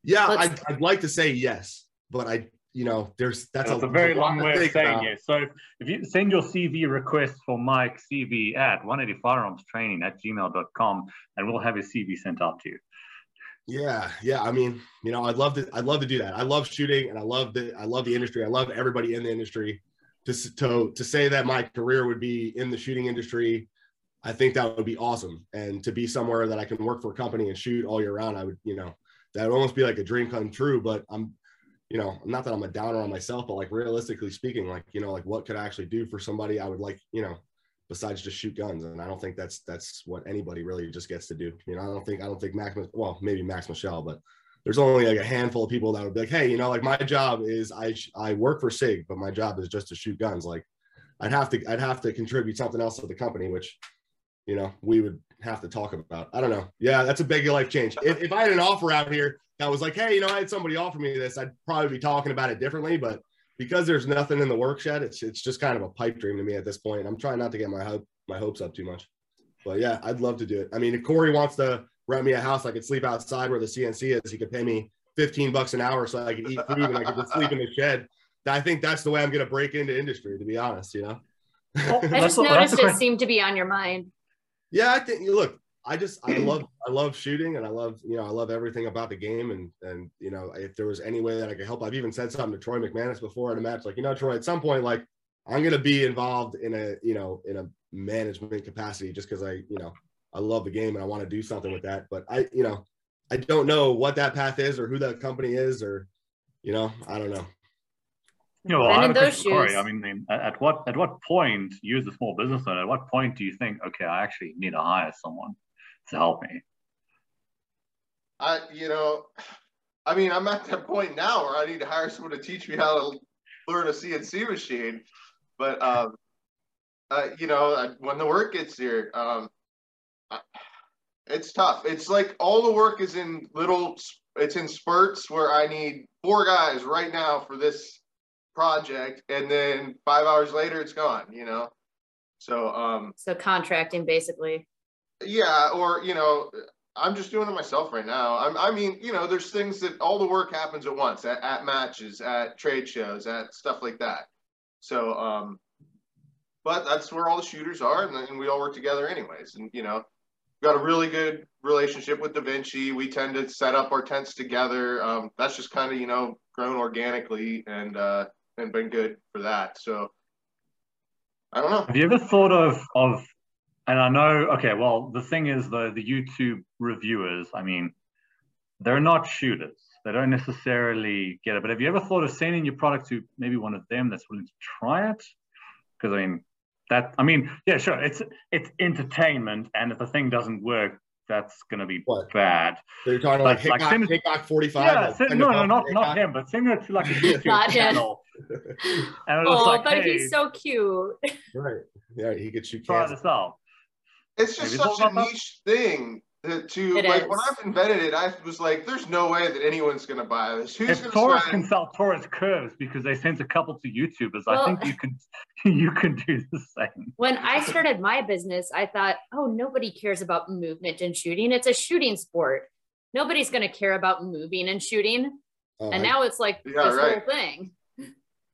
yeah, I'd, I'd like to say yes, but I, you know, there's that's, That's a there's very lot long way of think saying about. yes. So if you send your CV request for Mike CV at 180 firearms training at gmail.com and we'll have his CV sent out to you. Yeah, yeah. I mean, you know, I'd love to. I'd love to do that. I love shooting, and I love the. I love the industry. I love everybody in the industry. To to to say that my career would be in the shooting industry, I think that would be awesome. And to be somewhere that I can work for a company and shoot all year round, I would, you know, that would almost be like a dream come true. But I'm, you know, not that I'm a downer on myself, but like realistically speaking, like you know, like what could I actually do for somebody? I would like, you know, besides just shoot guns. And I don't think that's that's what anybody really just gets to do. You know, I don't think I don't think Max well, maybe Max Michel, but there's only like a handful of people that would be like, hey, you know, like my job is I I work for SIG, but my job is just to shoot guns. Like I'd have to I'd have to contribute something else to the company, which you know we would have to talk about. I don't know. Yeah, that's a big life change. If, if I had an offer out here that was like, hey, you know, I had somebody offer me this, I'd probably be talking about it differently. But because there's nothing in the works yet, it's it's just kind of a pipe dream to me at this point. I'm trying not to get my hope my hopes up too much. But yeah, I'd love to do it. I mean, if Corey wants to rent me a house, I could sleep outside where the CNC is. He could pay me 15 bucks an hour so I could eat food and I could just sleep in the shed. I think that's the way I'm going to break into industry, to be honest, you know? I just noticed it seemed to be on your mind. Yeah, I think you look, I just I love I love shooting and I love you know I love everything about the game and and you know if there was any way that I could help, I've even said something to Troy McManus before in a match, like you know Troy, at some point like I'm gonna be involved in a you know in a management capacity just because I you know I love the game and I want to do something with that, but I you know I don't know what that path is or who that company is or you know I don't know. You know, And I in have a those question for Corey. shoes- I mean, at at what at what point, you as a small business owner, at what point do you think, okay, I actually need to hire someone to help me? I, you know, I mean, I'm at that point now where I need to hire someone to teach me how to learn a CNC machine. But, um, uh, you know, I- when the work gets here, um, I- it's tough. It's like all the work is in little, it's in spurts where I need four guys right now for this project, and then five hours later, it's gone. You know, so um, So contracting basically. Yeah, or you know, I'm just doing it myself right now. I'm, I mean, you know, there's things that all the work happens at once at, at matches, at trade shows, at stuff like that. So, um, but that's where all the shooters are, and, and we all work together anyways. And you know, got a really good relationship with Da Vinci. We tend to set up our tents together. Um, that's just kind of you know grown organically and uh, and been good for that. So I don't know. Have you ever thought of of and I know okay, well the thing is though the YouTube reviewers, I mean, they're not shooters. They don't necessarily get it. But have you ever thought of sending your product to maybe one of them that's willing to try it? Because I mean that I mean, yeah, sure, it's it's entertainment, and if the thing doesn't work, that's going to be What? bad. So you're talking Like- like, like Hickok, send- Hickok 45? Yeah, like, send, send no, no, not not him, but send it to like a YouTube Not channel. And it was Oh, like, but hey, he's so cute. Right. Yeah, he could shoot try cans. this out. It's just Maybe such a all about- niche thing to, to It like when is. I've invented it, I was like, there's no way that anyone's gonna buy this. Who's If gonna Taurus spend? can sell Taurus curves because they sent a couple to YouTubers, I think you can you can do the same. When I started my business, I thought, oh, nobody cares about movement and shooting. It's a shooting sport. Nobody's going to care about moving and shooting. Oh, And I, now it's like Yeah, this right. whole thing.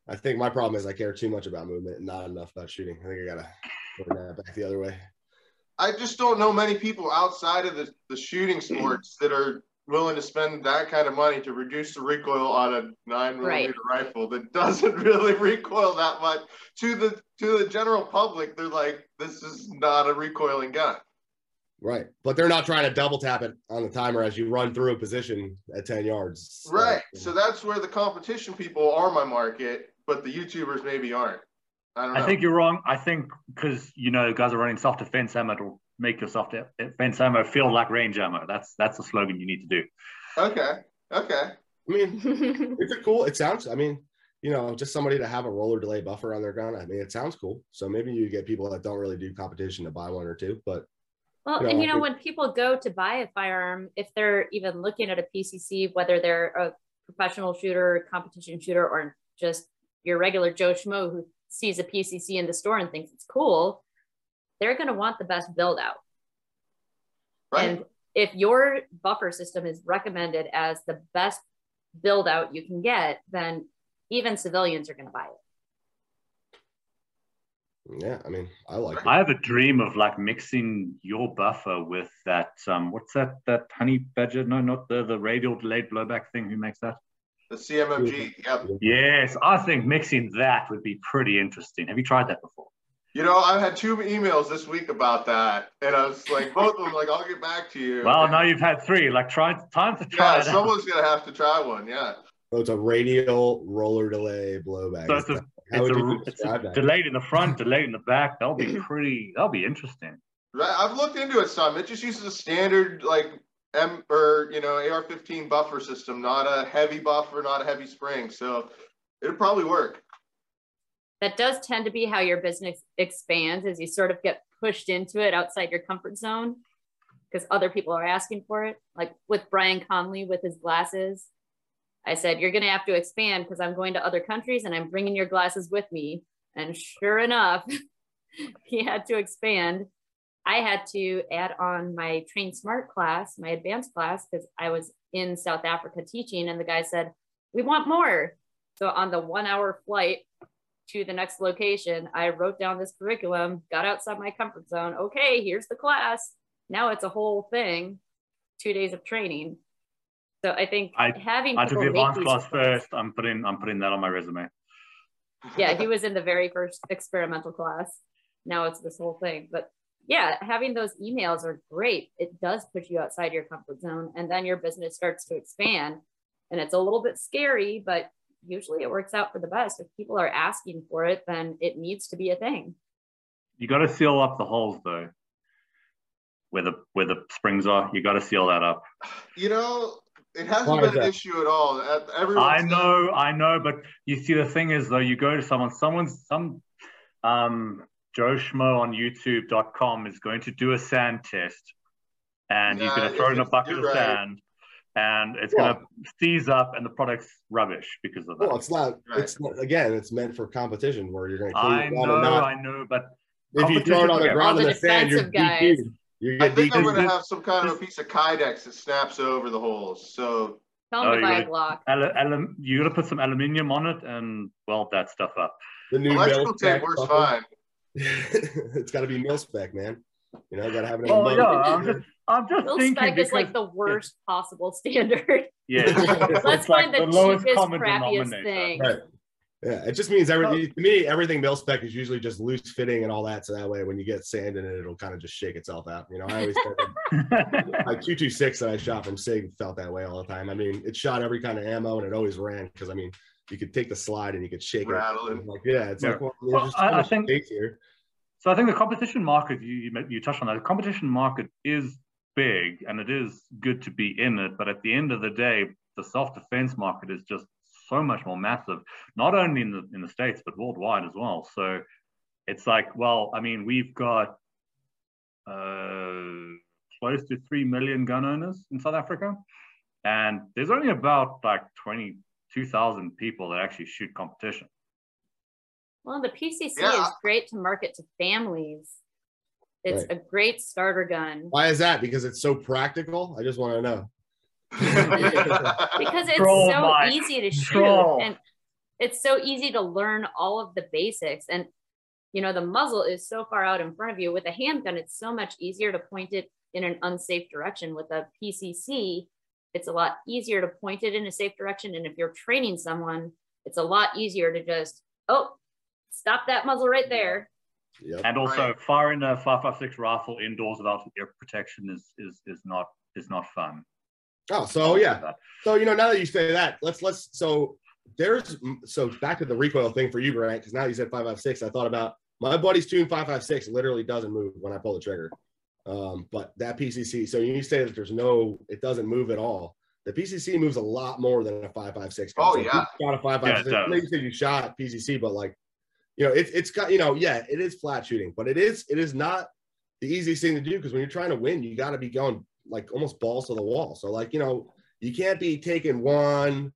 I think my problem is I care too much about movement and not enough about shooting. I think I gotta turn that back the other way. I just don't know many people outside of the, the shooting mm. sports that are willing to spend that kind of money to reduce the recoil on a nine millimeter rifle that doesn't really recoil that much. To the to the general public, they're like, this is not a recoiling gun. Right. But they're not trying to double tap it on the timer as you run through a position at 10 yards. Right. So that's where the competition people are my market, but the YouTubers maybe aren't. I don't. I think you're wrong. I think because you know guys are running soft defense ammo to make your soft defense ammo feel like range ammo. That's that's the slogan you need to do. Okay. Okay. I mean, it's a cool, it sounds, I mean, you know, just somebody to have a roller delay buffer on their gun. I mean, it sounds cool. So maybe you get people that don't really do competition to buy one or two, but Well, Yeah, and you know, think- when people go to buy a firearm, if they're even looking at a PCC, whether they're a professional shooter, competition shooter, or just your regular Joe Schmo who sees a PCC in the store and thinks it's cool, they're going to want the best build out. Right. And if your buffer system is recommended as the best build out you can get, then even civilians are going to buy it. yeah, I mean, I like it. I have a dream of like mixing your buffer with that. Um, what's that? That honey badger? No, not the the radial delayed blowback thing. Who makes that? The CMMG. Yep. Yes, I think mixing that would be pretty interesting. Have you tried that before? You know, I've had two emails this week about that, and I was like, both of them, like, I'll get back to you. Well, now you've had three. Like, try time to try yeah, it out. someone's gonna have to try one. Yeah. So it's a radial roller delay blowback. So it's a, How it's would you a, it's a delayed in the front, delayed in the back. That'll be pretty. That'll be interesting. Right. I've looked into it some. It just uses a standard like M or you know AR-15 buffer system, not a heavy buffer, not a heavy spring. So it'll probably work. that does tend to be how your business expands as you sort of get pushed into it outside your comfort zone because other people are asking for it. Like with Brian Conley with his glasses, I said, You're going to have to expand because I'm going to other countries and I'm bringing your glasses with me. And sure enough, he had to expand. I had to add on my Train Smart class, my advanced class, because I was in South Africa teaching, and the guy said, We want more. So on the one hour flight to the next location, I wrote down this curriculum, got outside my comfort zone. Okay, here's the class. Now it's a whole thing, two days of training. So I think I- having I took the advanced class first. I'm putting. I'm putting that on my resume. yeah, he was in the very first experimental class. Now it's this whole thing. But yeah, having those emails are great. It does push you outside your comfort zone, and then your business starts to expand. And it's a little bit scary, but usually it works out for the best. If people are asking for it, then it needs to be a thing. You got to seal up the holes though, where the where the springs are. You got to seal that up. You know, it hasn't Why been an that? issue at all. Uh, Everyone I says- know, I know, but you see, the thing is though, you go to someone, someone's some um, Joe Schmo on YouTube.com is going to do a sand test, and he's going to throw in a bucket of right. sand, and it's Well- going to seize up, and the product's rubbish because of that. Well, it's not. Right. It's not, again. It's meant for competition where you're going to clean I it down know, and not. I know, but If you throw it on the ground in the the sand, you're defensive guys. DQ'd. You I think I'm gonna have some kind of a piece of Kydex that snaps over the holes. So Tell Oh, them to you buy a gotta- Al- you got to put some aluminium on it and weld that stuff up. the new electrical tape works fine. it's got to be mil spec, man. You know, got to have it. Oh mud. yeah, I'm just, I'm just Mil thinking spec because is like the worst possible standard. yeah, Let's it's like find the, lowest cheapest, common crappiest thing. Right. Yeah, it just means Oh. everything to me. Everything mil spec is usually just loose fitting and all that. So that way, when you get sand in it, it'll kind of just shake itself out. You know, I always my two two six that I shot from Sig felt that way all the time. I mean, it shot every kind of ammo and it always ran because I mean, you could take the slide and you could shake Rattle it. it. Like yeah, it's Yeah. like well, Well, just I- so I think- here. So I think the competition market, you, you you touched on that. The competition market is big and it is good to be in it, but at the end of the day, the self-defense market is just so much more massive, not only in the in the states but worldwide as well. So it's like, well, I mean, we've got uh, close to three million gun owners in South Africa, and there's only about like twenty-two thousand people that actually shoot competition. Well, the PCC Yeah. is great to market to families. It's a great starter gun Why is that? Because it's so practical. I just want to know. because it's Troll, so Mike. easy to shoot Troll. and it's so easy to learn all of the basics. And you know, the muzzle is so far out in front of you. With a handgun, it's so much easier to point it in an unsafe direction. With a PCC, it's a lot easier to point it in a safe direction. And if you're training someone, it's a lot easier to just, oh, stop that muzzle right there. Yep. And also, Right. firing a 5.56 rifle indoors without ear protection is is is not is not fun. Oh, so yeah. So you know, now that you say that, let's let's so there's so back to the recoil thing for you, Grant, because now you said five five six. I thought about my buddy's tune five five six literally doesn't move when I pull the trigger. Um, but that PCC, so you say that there's no, it doesn't move at all. The PCC moves a lot more than a five five six. Oh, So if you yeah. shot a five Yeah, five it six. I know you said you shot PCC, but like, you know, it's it's got you know, yeah, it is flat shooting, but it is it is not the easiest thing to do because when you're trying to win, you got to be going like almost balls to the wall. So like you know, you can't be taking one,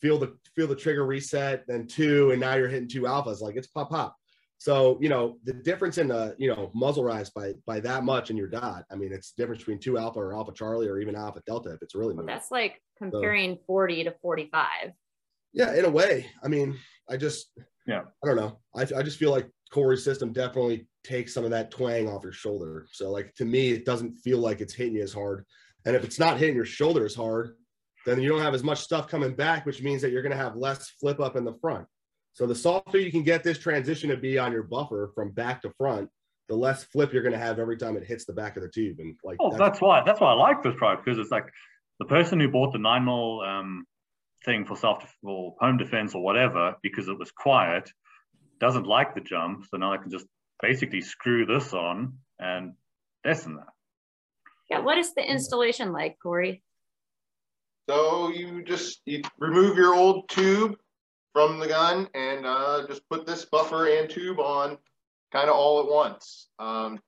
feel the feel the trigger reset, then two, and now you're hitting two alphas. Like it's pop pop. So you know the difference in the you know muzzle rise by by that much in your dot. I mean, it's the difference between two alpha or alpha Charlie or even alpha Delta if it's really moving. That's like comparing 40 to 45. Yeah, in a way. I mean, I just Yeah. I don't know. I I just feel like Corey's system definitely takes some of that twang off your shoulder. So like to me, it doesn't feel like it's hitting you as hard. And if it's not hitting your shoulder as hard, then you don't have as much stuff coming back, which means that you're going to have less flip up in the front. So the softer you can get this transition to be on your buffer from back to front, the less flip you're going to have every time it hits the back of the tube. And like, Oh, that's why that's why I like this product because it's like the person who bought the nine mil um, thing for self or home defense or whatever because it was quiet doesn't like the jump, so now I can just basically screw this on and this and that. Yeah, what is the installation like, Corey? So you just you remove your old tube from the gun and uh, just put this buffer and tube on kind of all at once. Um,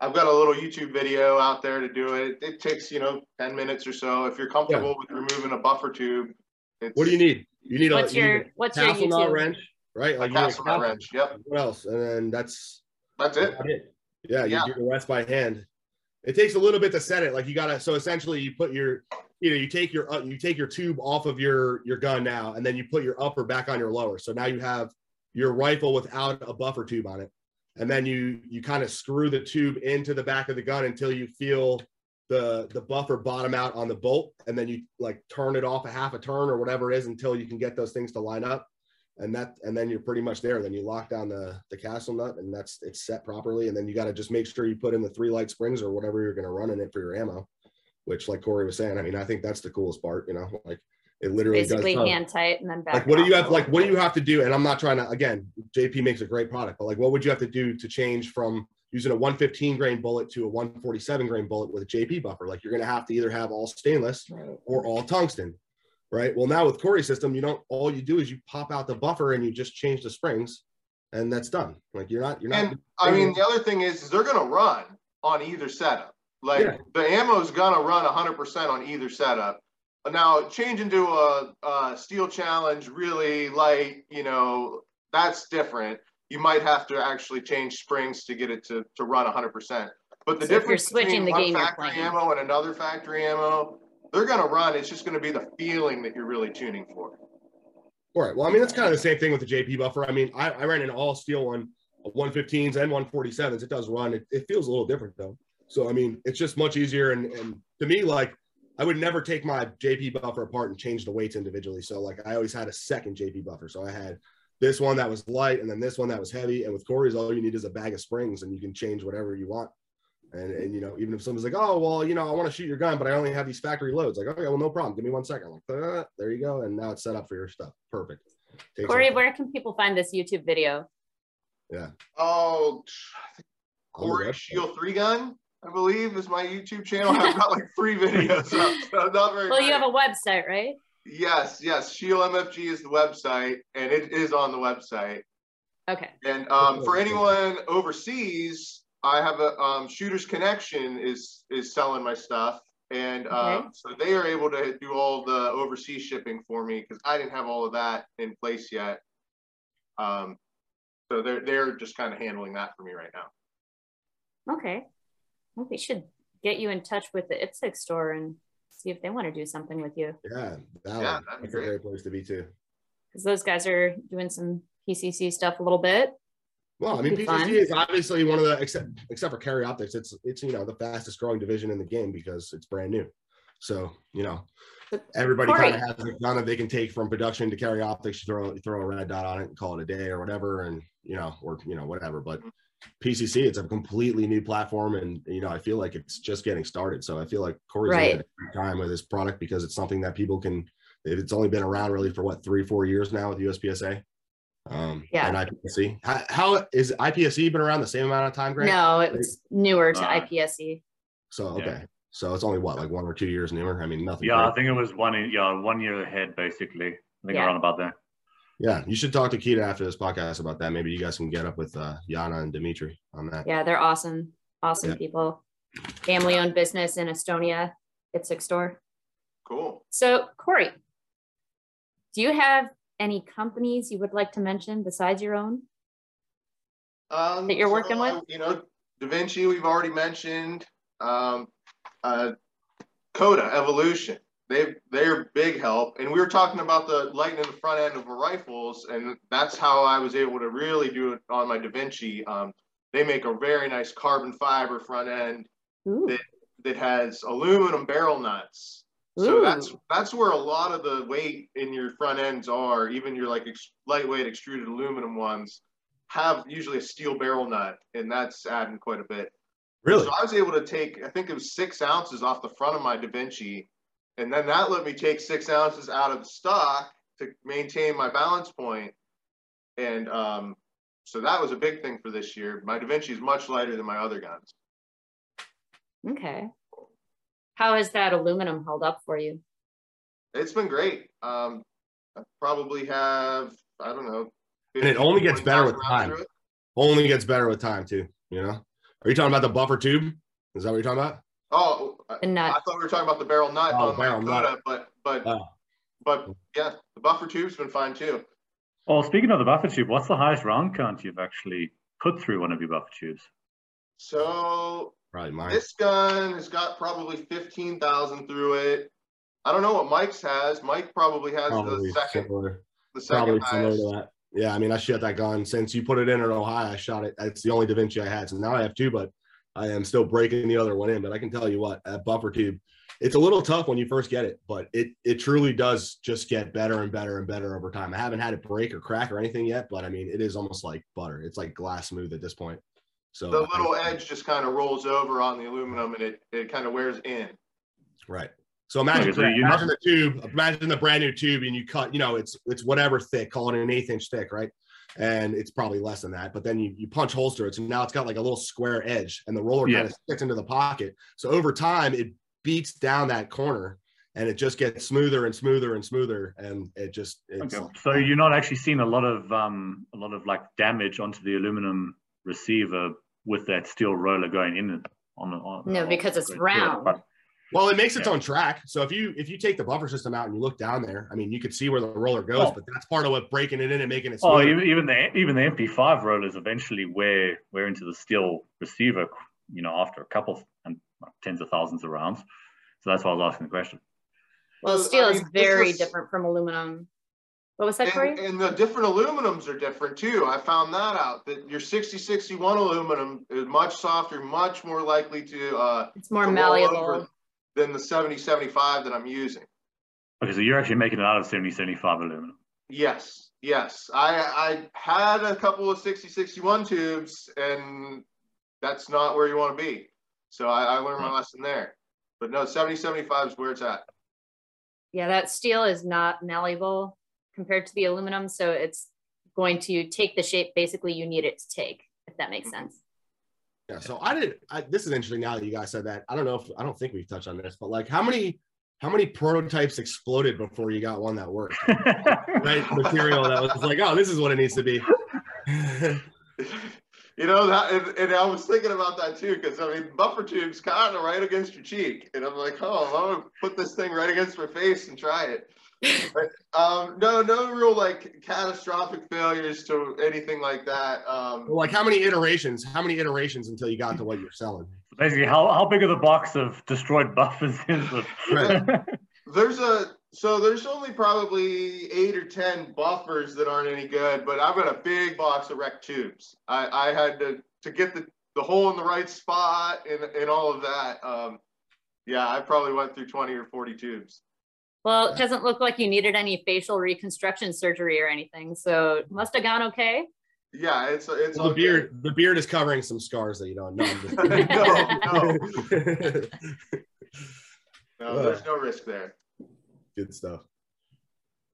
I've got a little YouTube video out there to do it. It takes, you know, 10 minutes or so. If you're comfortable with removing a buffer tube, it's what do you need? You need What's a, you your need what's your castle nut YouTube? wrench, right? a Like you a castle nut castle- wrench. Yep, What else? And then that's that's it. it. Yeah, you Yeah. do the rest by hand. It takes a little bit to set it. Like you gotta. So essentially, you put your, you know, you take your uh, you take your tube off of your your gun now, and then you put your upper back on your lower. So now you have your rifle without a buffer tube on it, and then you you kind of screw the tube into the back of the gun until you feel the the buffer bottom out on the bolt, and then you like turn it off a half a turn or whatever it is until you can get those things to line up. And that and then you're pretty much there. Then you lock down the the castle nut and that's it's set properly. And then you got to just make sure you put in the three light springs or whatever you're going to run in it for your ammo which like corey was saying i mean i think that's the coolest part you know like it literally Basically does hand tight and then back. like what do you have like what do you have to do? And i'm not trying to again jp makes a great product but like what would you have to do to change from using a 115 grain bullet to a 147 grain bullet with a jp buffer? Like you're going to have to either have all stainless or all tungsten right? Well now with corey's system you don't all you do is you pop out the buffer and you just change the springs and that's done. Like you're not you're not And I mean, the other thing is, is they're gonna run on either setup. Like Yeah. the ammo's gonna run 100% on either setup. Now change into a, a steel challenge, really light, you know, that's different. You might have to actually change springs to get it to to run 100%. But the So if you're difference switching between the one game you're factory ammo and another factory ammo, they're gonna run. It's just gonna be the feeling that you're really tuning for. All right. Well, I mean, that's kind of the same thing with the JP buffer. I mean, I, I ran an all steel one, 115s and 147s. It does run. It, it feels a little different though. So, I mean, it's just much easier. And, and to me, like, I would never take my JP buffer apart and change the weights individually. So, like, I always had a second JP buffer. So I had this one that was light and then this one that was heavy. And with Corey's, all you need is a bag of springs and you can change whatever you want. And, and you know, even if someone's like, oh, well, you know, I want to shoot your gun, but I only have these factory loads. Like, okay, well, no problem. Give me one second. Like, "Uh, there you go. And now it's set up for your stuff. Perfect. Takes Corey, off. where can people find this YouTube video? Yeah. Oh, On the Corey website. Scheel Three Gun, I believe, is my YouTube channel. I've got like three videos up, so not very. Well, you have a website, right? Yes, yes. Scheel MFG is the website, and it is on the website. Okay. And um, for anyone overseas, I have a um, Shooters Connection is is selling my stuff, and Okay. um, so they are able to do all the overseas shipping for me because I didn't have all of that in place yet. Um, so they're they're just kind of handling that for me right now. Okay. Well, we should get you in touch with the IPSC store and see if they want to do something with you. Yeah, that Yeah, that'd be That's a great. great place to be too. Because those guys are doing some PCC stuff a little bit. Well, I mean, Be PCC fun. is obviously one of the except except for carry optics, it's it's you know the fastest growing division in the game because it's brand new. So you know, But everybody kind of has a gun that they can take from production to carry optics. Throw throw a red dot on it and call it a day or whatever, and you know, or you know whatever. But mm-hmm. PCC, it's a completely new platform, and you know, I feel like it's just getting started. So I feel like Corey's Right. had a great time with this product because it's something that people can. It's only been around really for what three, four years now with USPSA. Um, Yeah. and IPSC. How, how is IPSC been around the same amount of time, Grant? No, it was newer to Uh, IPSC. So Yeah. okay, so it's only what like one or two years newer. I mean, nothing. Yeah, I think it was one. Yeah, one year ahead, basically. I think Yeah. around about there. Yeah. You should talk to Kita after this podcast about that. Maybe you guys can get up with uh, Yana and Dimitri on that. Yeah, they're awesome. Awesome Yeah. people. Family owned business in Estonia, IPSC store. Cool. So, Corey, do you have any companies you would like to mention besides your own? Um, That you're so, working with? You know, Da Vinci, we've already mentioned. Um, uh, Coda Evolution, they they're big help. And we were talking about the lighting in the front end of the rifles, and that's how I was able to really do it on my Da Vinci. Um, they make a very nice carbon fiber front end Ooh, They- that has aluminum barrel nuts. So that's that's where a lot of the weight in your front ends are. Even your like ex- lightweight extruded aluminum ones have usually a steel barrel nut, and that's adding quite a bit. Really? So I was able to take, I think it was six ounces off the front of my Da Vinci, and then that let me take six ounces out of the stock to maintain my balance point. And um, so that was a big thing for this year. My Da Vinci is much lighter than my other guns. okay. How has that aluminum held up for you? It's been great. Um, I probably have, I don't know. And it only gets better with time. Only gets better with time too. You know? Are you talking about the buffer tube? Is that what you're talking about? Oh, I, The I nut. thought we were talking about the barrel nut Oh, on my barrel nut. But but Oh. but yeah, the buffer tube's been fine too. Well, speaking of the buffer tube, what's the highest round count you've actually put through one of your buffer tubes? So Probably mine. this gun has got probably fifteen thousand through it. I don't know what Mike's has. Mike probably has Probably the second similar. the Probably second similar highest. to that. Yeah, I mean, I shot that gun since you put it in in Ohio. I shot it. It's the only Da Vinci I had. So now I have two, but I am still breaking the other one in. But I can tell you what, that buffer tube, it's a little tough when you first get it, but it it truly does just get better and better and better over time. I haven't had it break or crack or anything yet, but I mean, it is almost like butter. It's like glass smooth at this point. So The I- little edge just kind of rolls over on the aluminum and it, it kind of wears in. Right. So imagine, Okay, so you're imagine the tube, imagine the brand new tube, and you cut, you know, it's it's whatever thick, call it an eighth inch thick, right? And it's probably less than that. But then you you punch holes through it, so now it's got like a little square edge, and the roller Yeah. kind of sticks into the pocket. So over time, it beats down that corner, and it just gets smoother and smoother and smoother, and it just it's Okay. So you're not actually seeing a lot of um a lot of like damage onto the aluminum receiver with that steel roller going in it on the on, No, on- because it's yeah, round. but- Well, it makes its Yeah. own track. So if you if you take the buffer system out and you look down there, I mean, you could see where the roller goes, Oh. but that's part of what breaking it in and making it. Oh, smoother. even, even the even the MP5 rollers eventually wear wear into the steel receiver you know, after a couple and tens of thousands of rounds. So that's why I was asking the question. Well, Well, steel I is mean, this very is- different from aluminum. What was that, Corey? And, and the different aluminums are different too. I found that out that your 6061 aluminum is much softer, much more likely to uh, it's more to roll malleable. Over than the 7075 that I'm using. Okay, so you're actually making it out of 7075 aluminum. Yes, yes. I I had a couple of 6061 tubes, and that's not where you want to be. So I, I learned my hmm. lesson there. But no, 7075 is where it's at. Yeah, that steel is not malleable compared to the aluminum, so it's going to take the shape basically you need it to take, if that makes mm-hmm. sense. Yeah, so I did. I, this is interesting now that you guys said that. I don't know if I don't think we've touched on this, but like, how many how many prototypes exploded before you got one that worked? Right, material that was like, oh, this is what it needs to be. You know that, and, and I was thinking about that too, because I mean, buffer tubes kind of right against your cheek, and I'm like, oh, I'm gonna put this thing right against my face and try it. But, um, no, no real like catastrophic failures to anything like that. Um, like, how many iterations? How many iterations until you got to what you're selling? Basically, how, how big of the box of destroyed buffers is it? Right. There's a so there's only probably eight or ten buffers that aren't any good, but I've got a big box of wrecked tubes. I, I had to to get the, the hole in the right spot and, and all of that. Um, yeah, I probably went through 20 or 40 tubes. Well, it doesn't look like you needed any facial reconstruction surgery or anything, so it must have gone okay. Yeah, it's it's Well, all the beard, the beard is covering some scars that you don't know. I'm just- good. No, no, there's no risk there. Good stuff.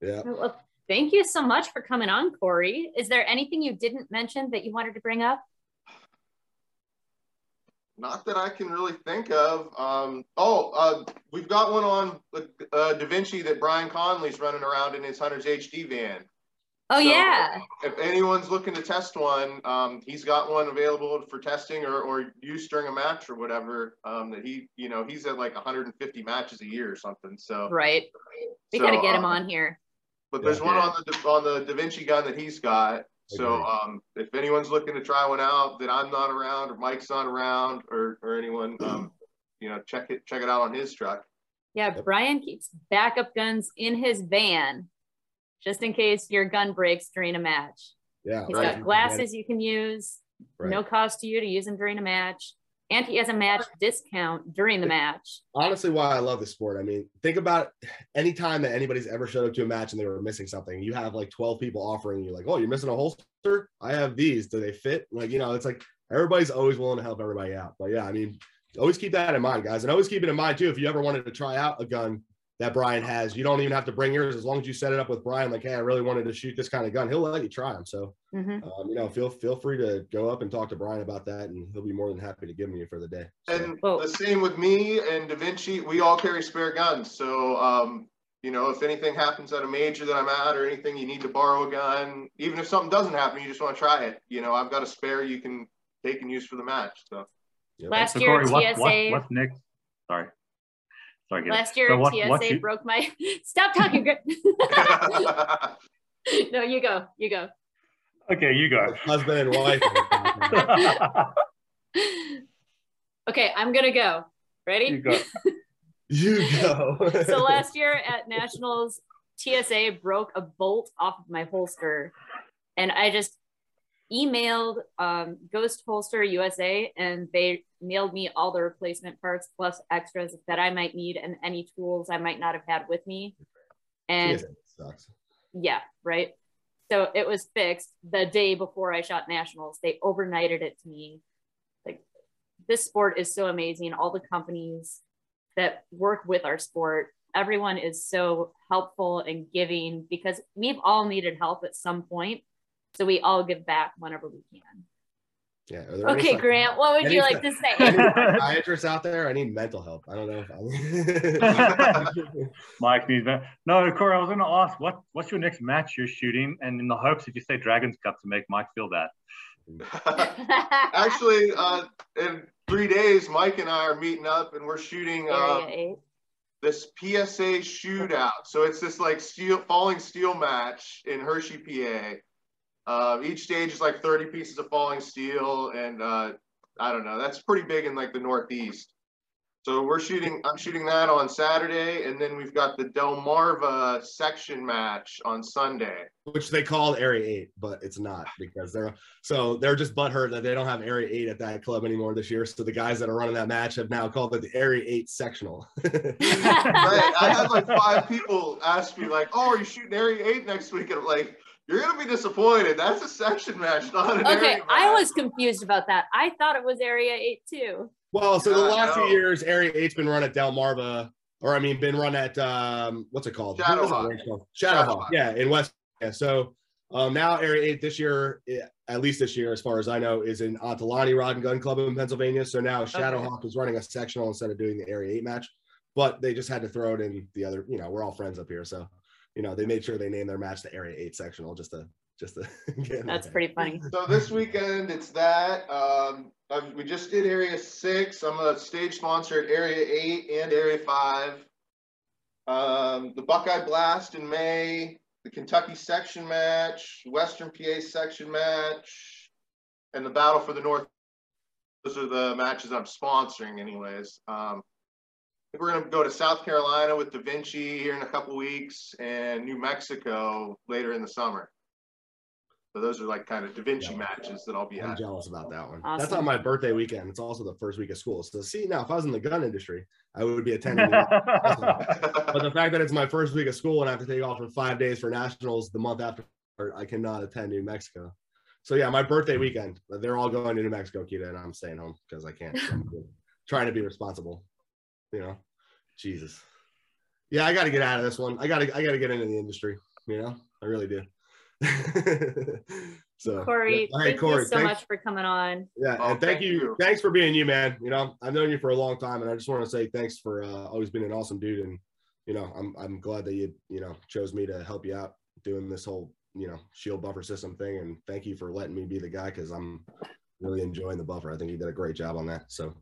Yeah. Well, thank you so much for coming on, Corey. Is there anything you didn't mention that you wanted to bring up? Not that I can really think of. Um, oh, uh, we've got one on uh, Da Vinci that Brian Conley's running around in his Hunter's HD van. Oh So, yeah. If anyone's looking to test one, um, he's got one available for testing or, or use during a match or whatever. Um, that he, you know, he's at like 150 matches a year or something. So, Right. We so, got to get him uh, on here. But there's one on the on the Da Vinci gun that he's got. So um, if anyone's looking to try one out that I'm not around or Mike's not around or or anyone, um, you know, check it check it out on his truck. Yeah, Brian keeps backup guns in his van just in case your gun breaks during a match. Yeah. He's right. got glasses you can use, Right. no cost to you to use them during a match. And he has a match discount during the match. honestly why I love the sport. I mean, think about anytime that anybody's ever showed up to a match and they were missing something, you have like 12 people offering you, like, oh, you're missing a holster? I have these. Do they fit? Like, you know, it's like everybody's always willing to help everybody out. But yeah, I mean, always keep that in mind, guys. And always keep it in mind too. If you ever wanted to try out a gun that Brian has, you don't even have to bring yours as long as you set it up with Brian, like, hey, I really wanted to shoot this kind of gun. He'll let you try them. So Mhm. um, you know, feel feel free to go up and talk to Brian about that, and he'll be more than happy to give them you for the day. So, And the same with me and Da Vinci. We all carry spare guns. So um, you know, if anything happens at a major that I'm at or anything, you need to borrow a gun. Even if something doesn't happen, you just want to try it. You know, I've got a spare you can take and use for the match. So. yep. Last So year, Corey, what, TSA. what, what's next? Sorry. Sorry. Gideon. Last year, So what- TSA what you- broke my. Stop talking. Grit. no, you go. You go. Okay, you go. husband and wife. Okay, I'm gonna go. Ready? you go. you go. so last year at nationals tsa broke a bolt off of my holster and i just emailed um, ghost holster usa and they mailed me all the replacement parts plus extras that i might need and any tools i might not have had with me. And yeah right? So it was fixed the day before i shot nationals. They overnighted it to me. Like this sport is so amazing. All the companies that work with our sport everyone is so helpful and giving because we've all needed help at some point so we all give back whenever we can Yeah. are any okay psych- grant what would you like to any say psychiatrists out there? I need mental help. I don't know. If I... Mike needs that. No, Corey, I was going to ask, what what's your next match you're shooting? And in the hopes, that you say Dragons Cup, to make Mike feel that. Actually, uh, in three days, Mike and I are meeting up and we're shooting uh, Area eight. this PSA shootout. So it's this like steel falling steel match in Hershey, PA. Uh, each stage is like 30 pieces of falling steel, and uh, I don't know. That's pretty big in like the Northeast. So we're shooting. I'm shooting that on Saturday, and then we've got the Delmarva section match on Sunday. which they called Area Eight, but it's not because they're so they're just butthurt that they don't have Area Eight at that club anymore this year. So the guys that are running that match have now called it the Area Eight sectional. Right. I had like five people ask me like, "Oh, are you shooting Area Eight next week?" And I'm like, "You're gonna be disappointed. That's a section match, not an Okay, area I was confused about that. I thought it was Area 8 too. well, so the last few years, Area Eight's been run at Delmarva, or I mean, been run at um, what's it called? What is it Shadowhawk. Shadowhawk. Shadowhawk. Yeah, in West. Yeah, so um, now Area Eight this year, eh, at least this year, as far as I know, is in Atalani Rod and Gun Club in Pennsylvania. So now Shadowhawk is running a sectional instead of doing the Area Eight match, but they just had to throw it in the other. You know, we're all friends up here, so you know they made sure they named their match the Area Eight sectional just to just to get. That's there. pretty funny. So this weekend it's that. Um, I've- we just did Area Six. I'm a stage sponsor at Area Eight and Area Five. Um, the Buckeye Blast in May, the Kentucky section match, Western PA section match, and the Battle for the North. Those are the matches I'm sponsoring, anyways. Um, I think we're gonna go to South Carolina with Da Vinci here in a couple weeks, and New Mexico later in the summer. So those are like kind of Da Vinci Yeah. matches that I'll be having. I'm at. jealous about that one. That's Awesome. on my birthday weekend. It's also the first week of school. So see now, if I was in the gun industry, I would be attending. but the fact that it's my first week of school and I have to take off for five days for nationals the month after, I cannot attend New Mexico. So yeah, my birthday weekend, they're all going to New Mexico, Kita, and I'm staying home because I can't. I'm trying to be responsible. You know, Jesus. Yeah, I got to get out of this one. I got to. I got to get into the industry. You know, I really do. so Corey, yeah. Hey, thank Corey, you so thanks- much for coming on. yeah, Oh, and thank thank you. you. Thanks for being you, man. You know, I've known you for a long time, and I just want to say thanks for uh, always being an awesome dude. And you know, I'm I'm glad that you you know chose me to help you out doing this whole you know Scheel buffer system thing. And thank you for letting me be the guy because I'm really enjoying the buffer. I think you did a great job on that. So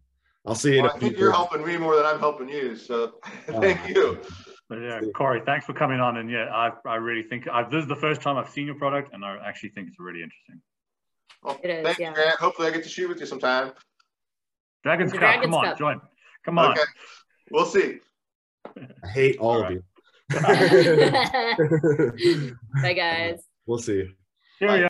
I'll see you. Well, in I a think few you're years. helping me more than I'm helping you. So Oh. thank you. But yeah, Corey, thanks for coming on. And yeah, I, I really think I've, this is the first time I've seen your product, and I actually think it's really interesting. Well, It is, thank yeah. you, Grant. Hopefully, I get to shoot with you sometime. Dragon's The Cup, Dragon's come on, Cup. join. Come on. Okay, we'll see. I hate all All of you. Bye, guys. we'll see. Here we are.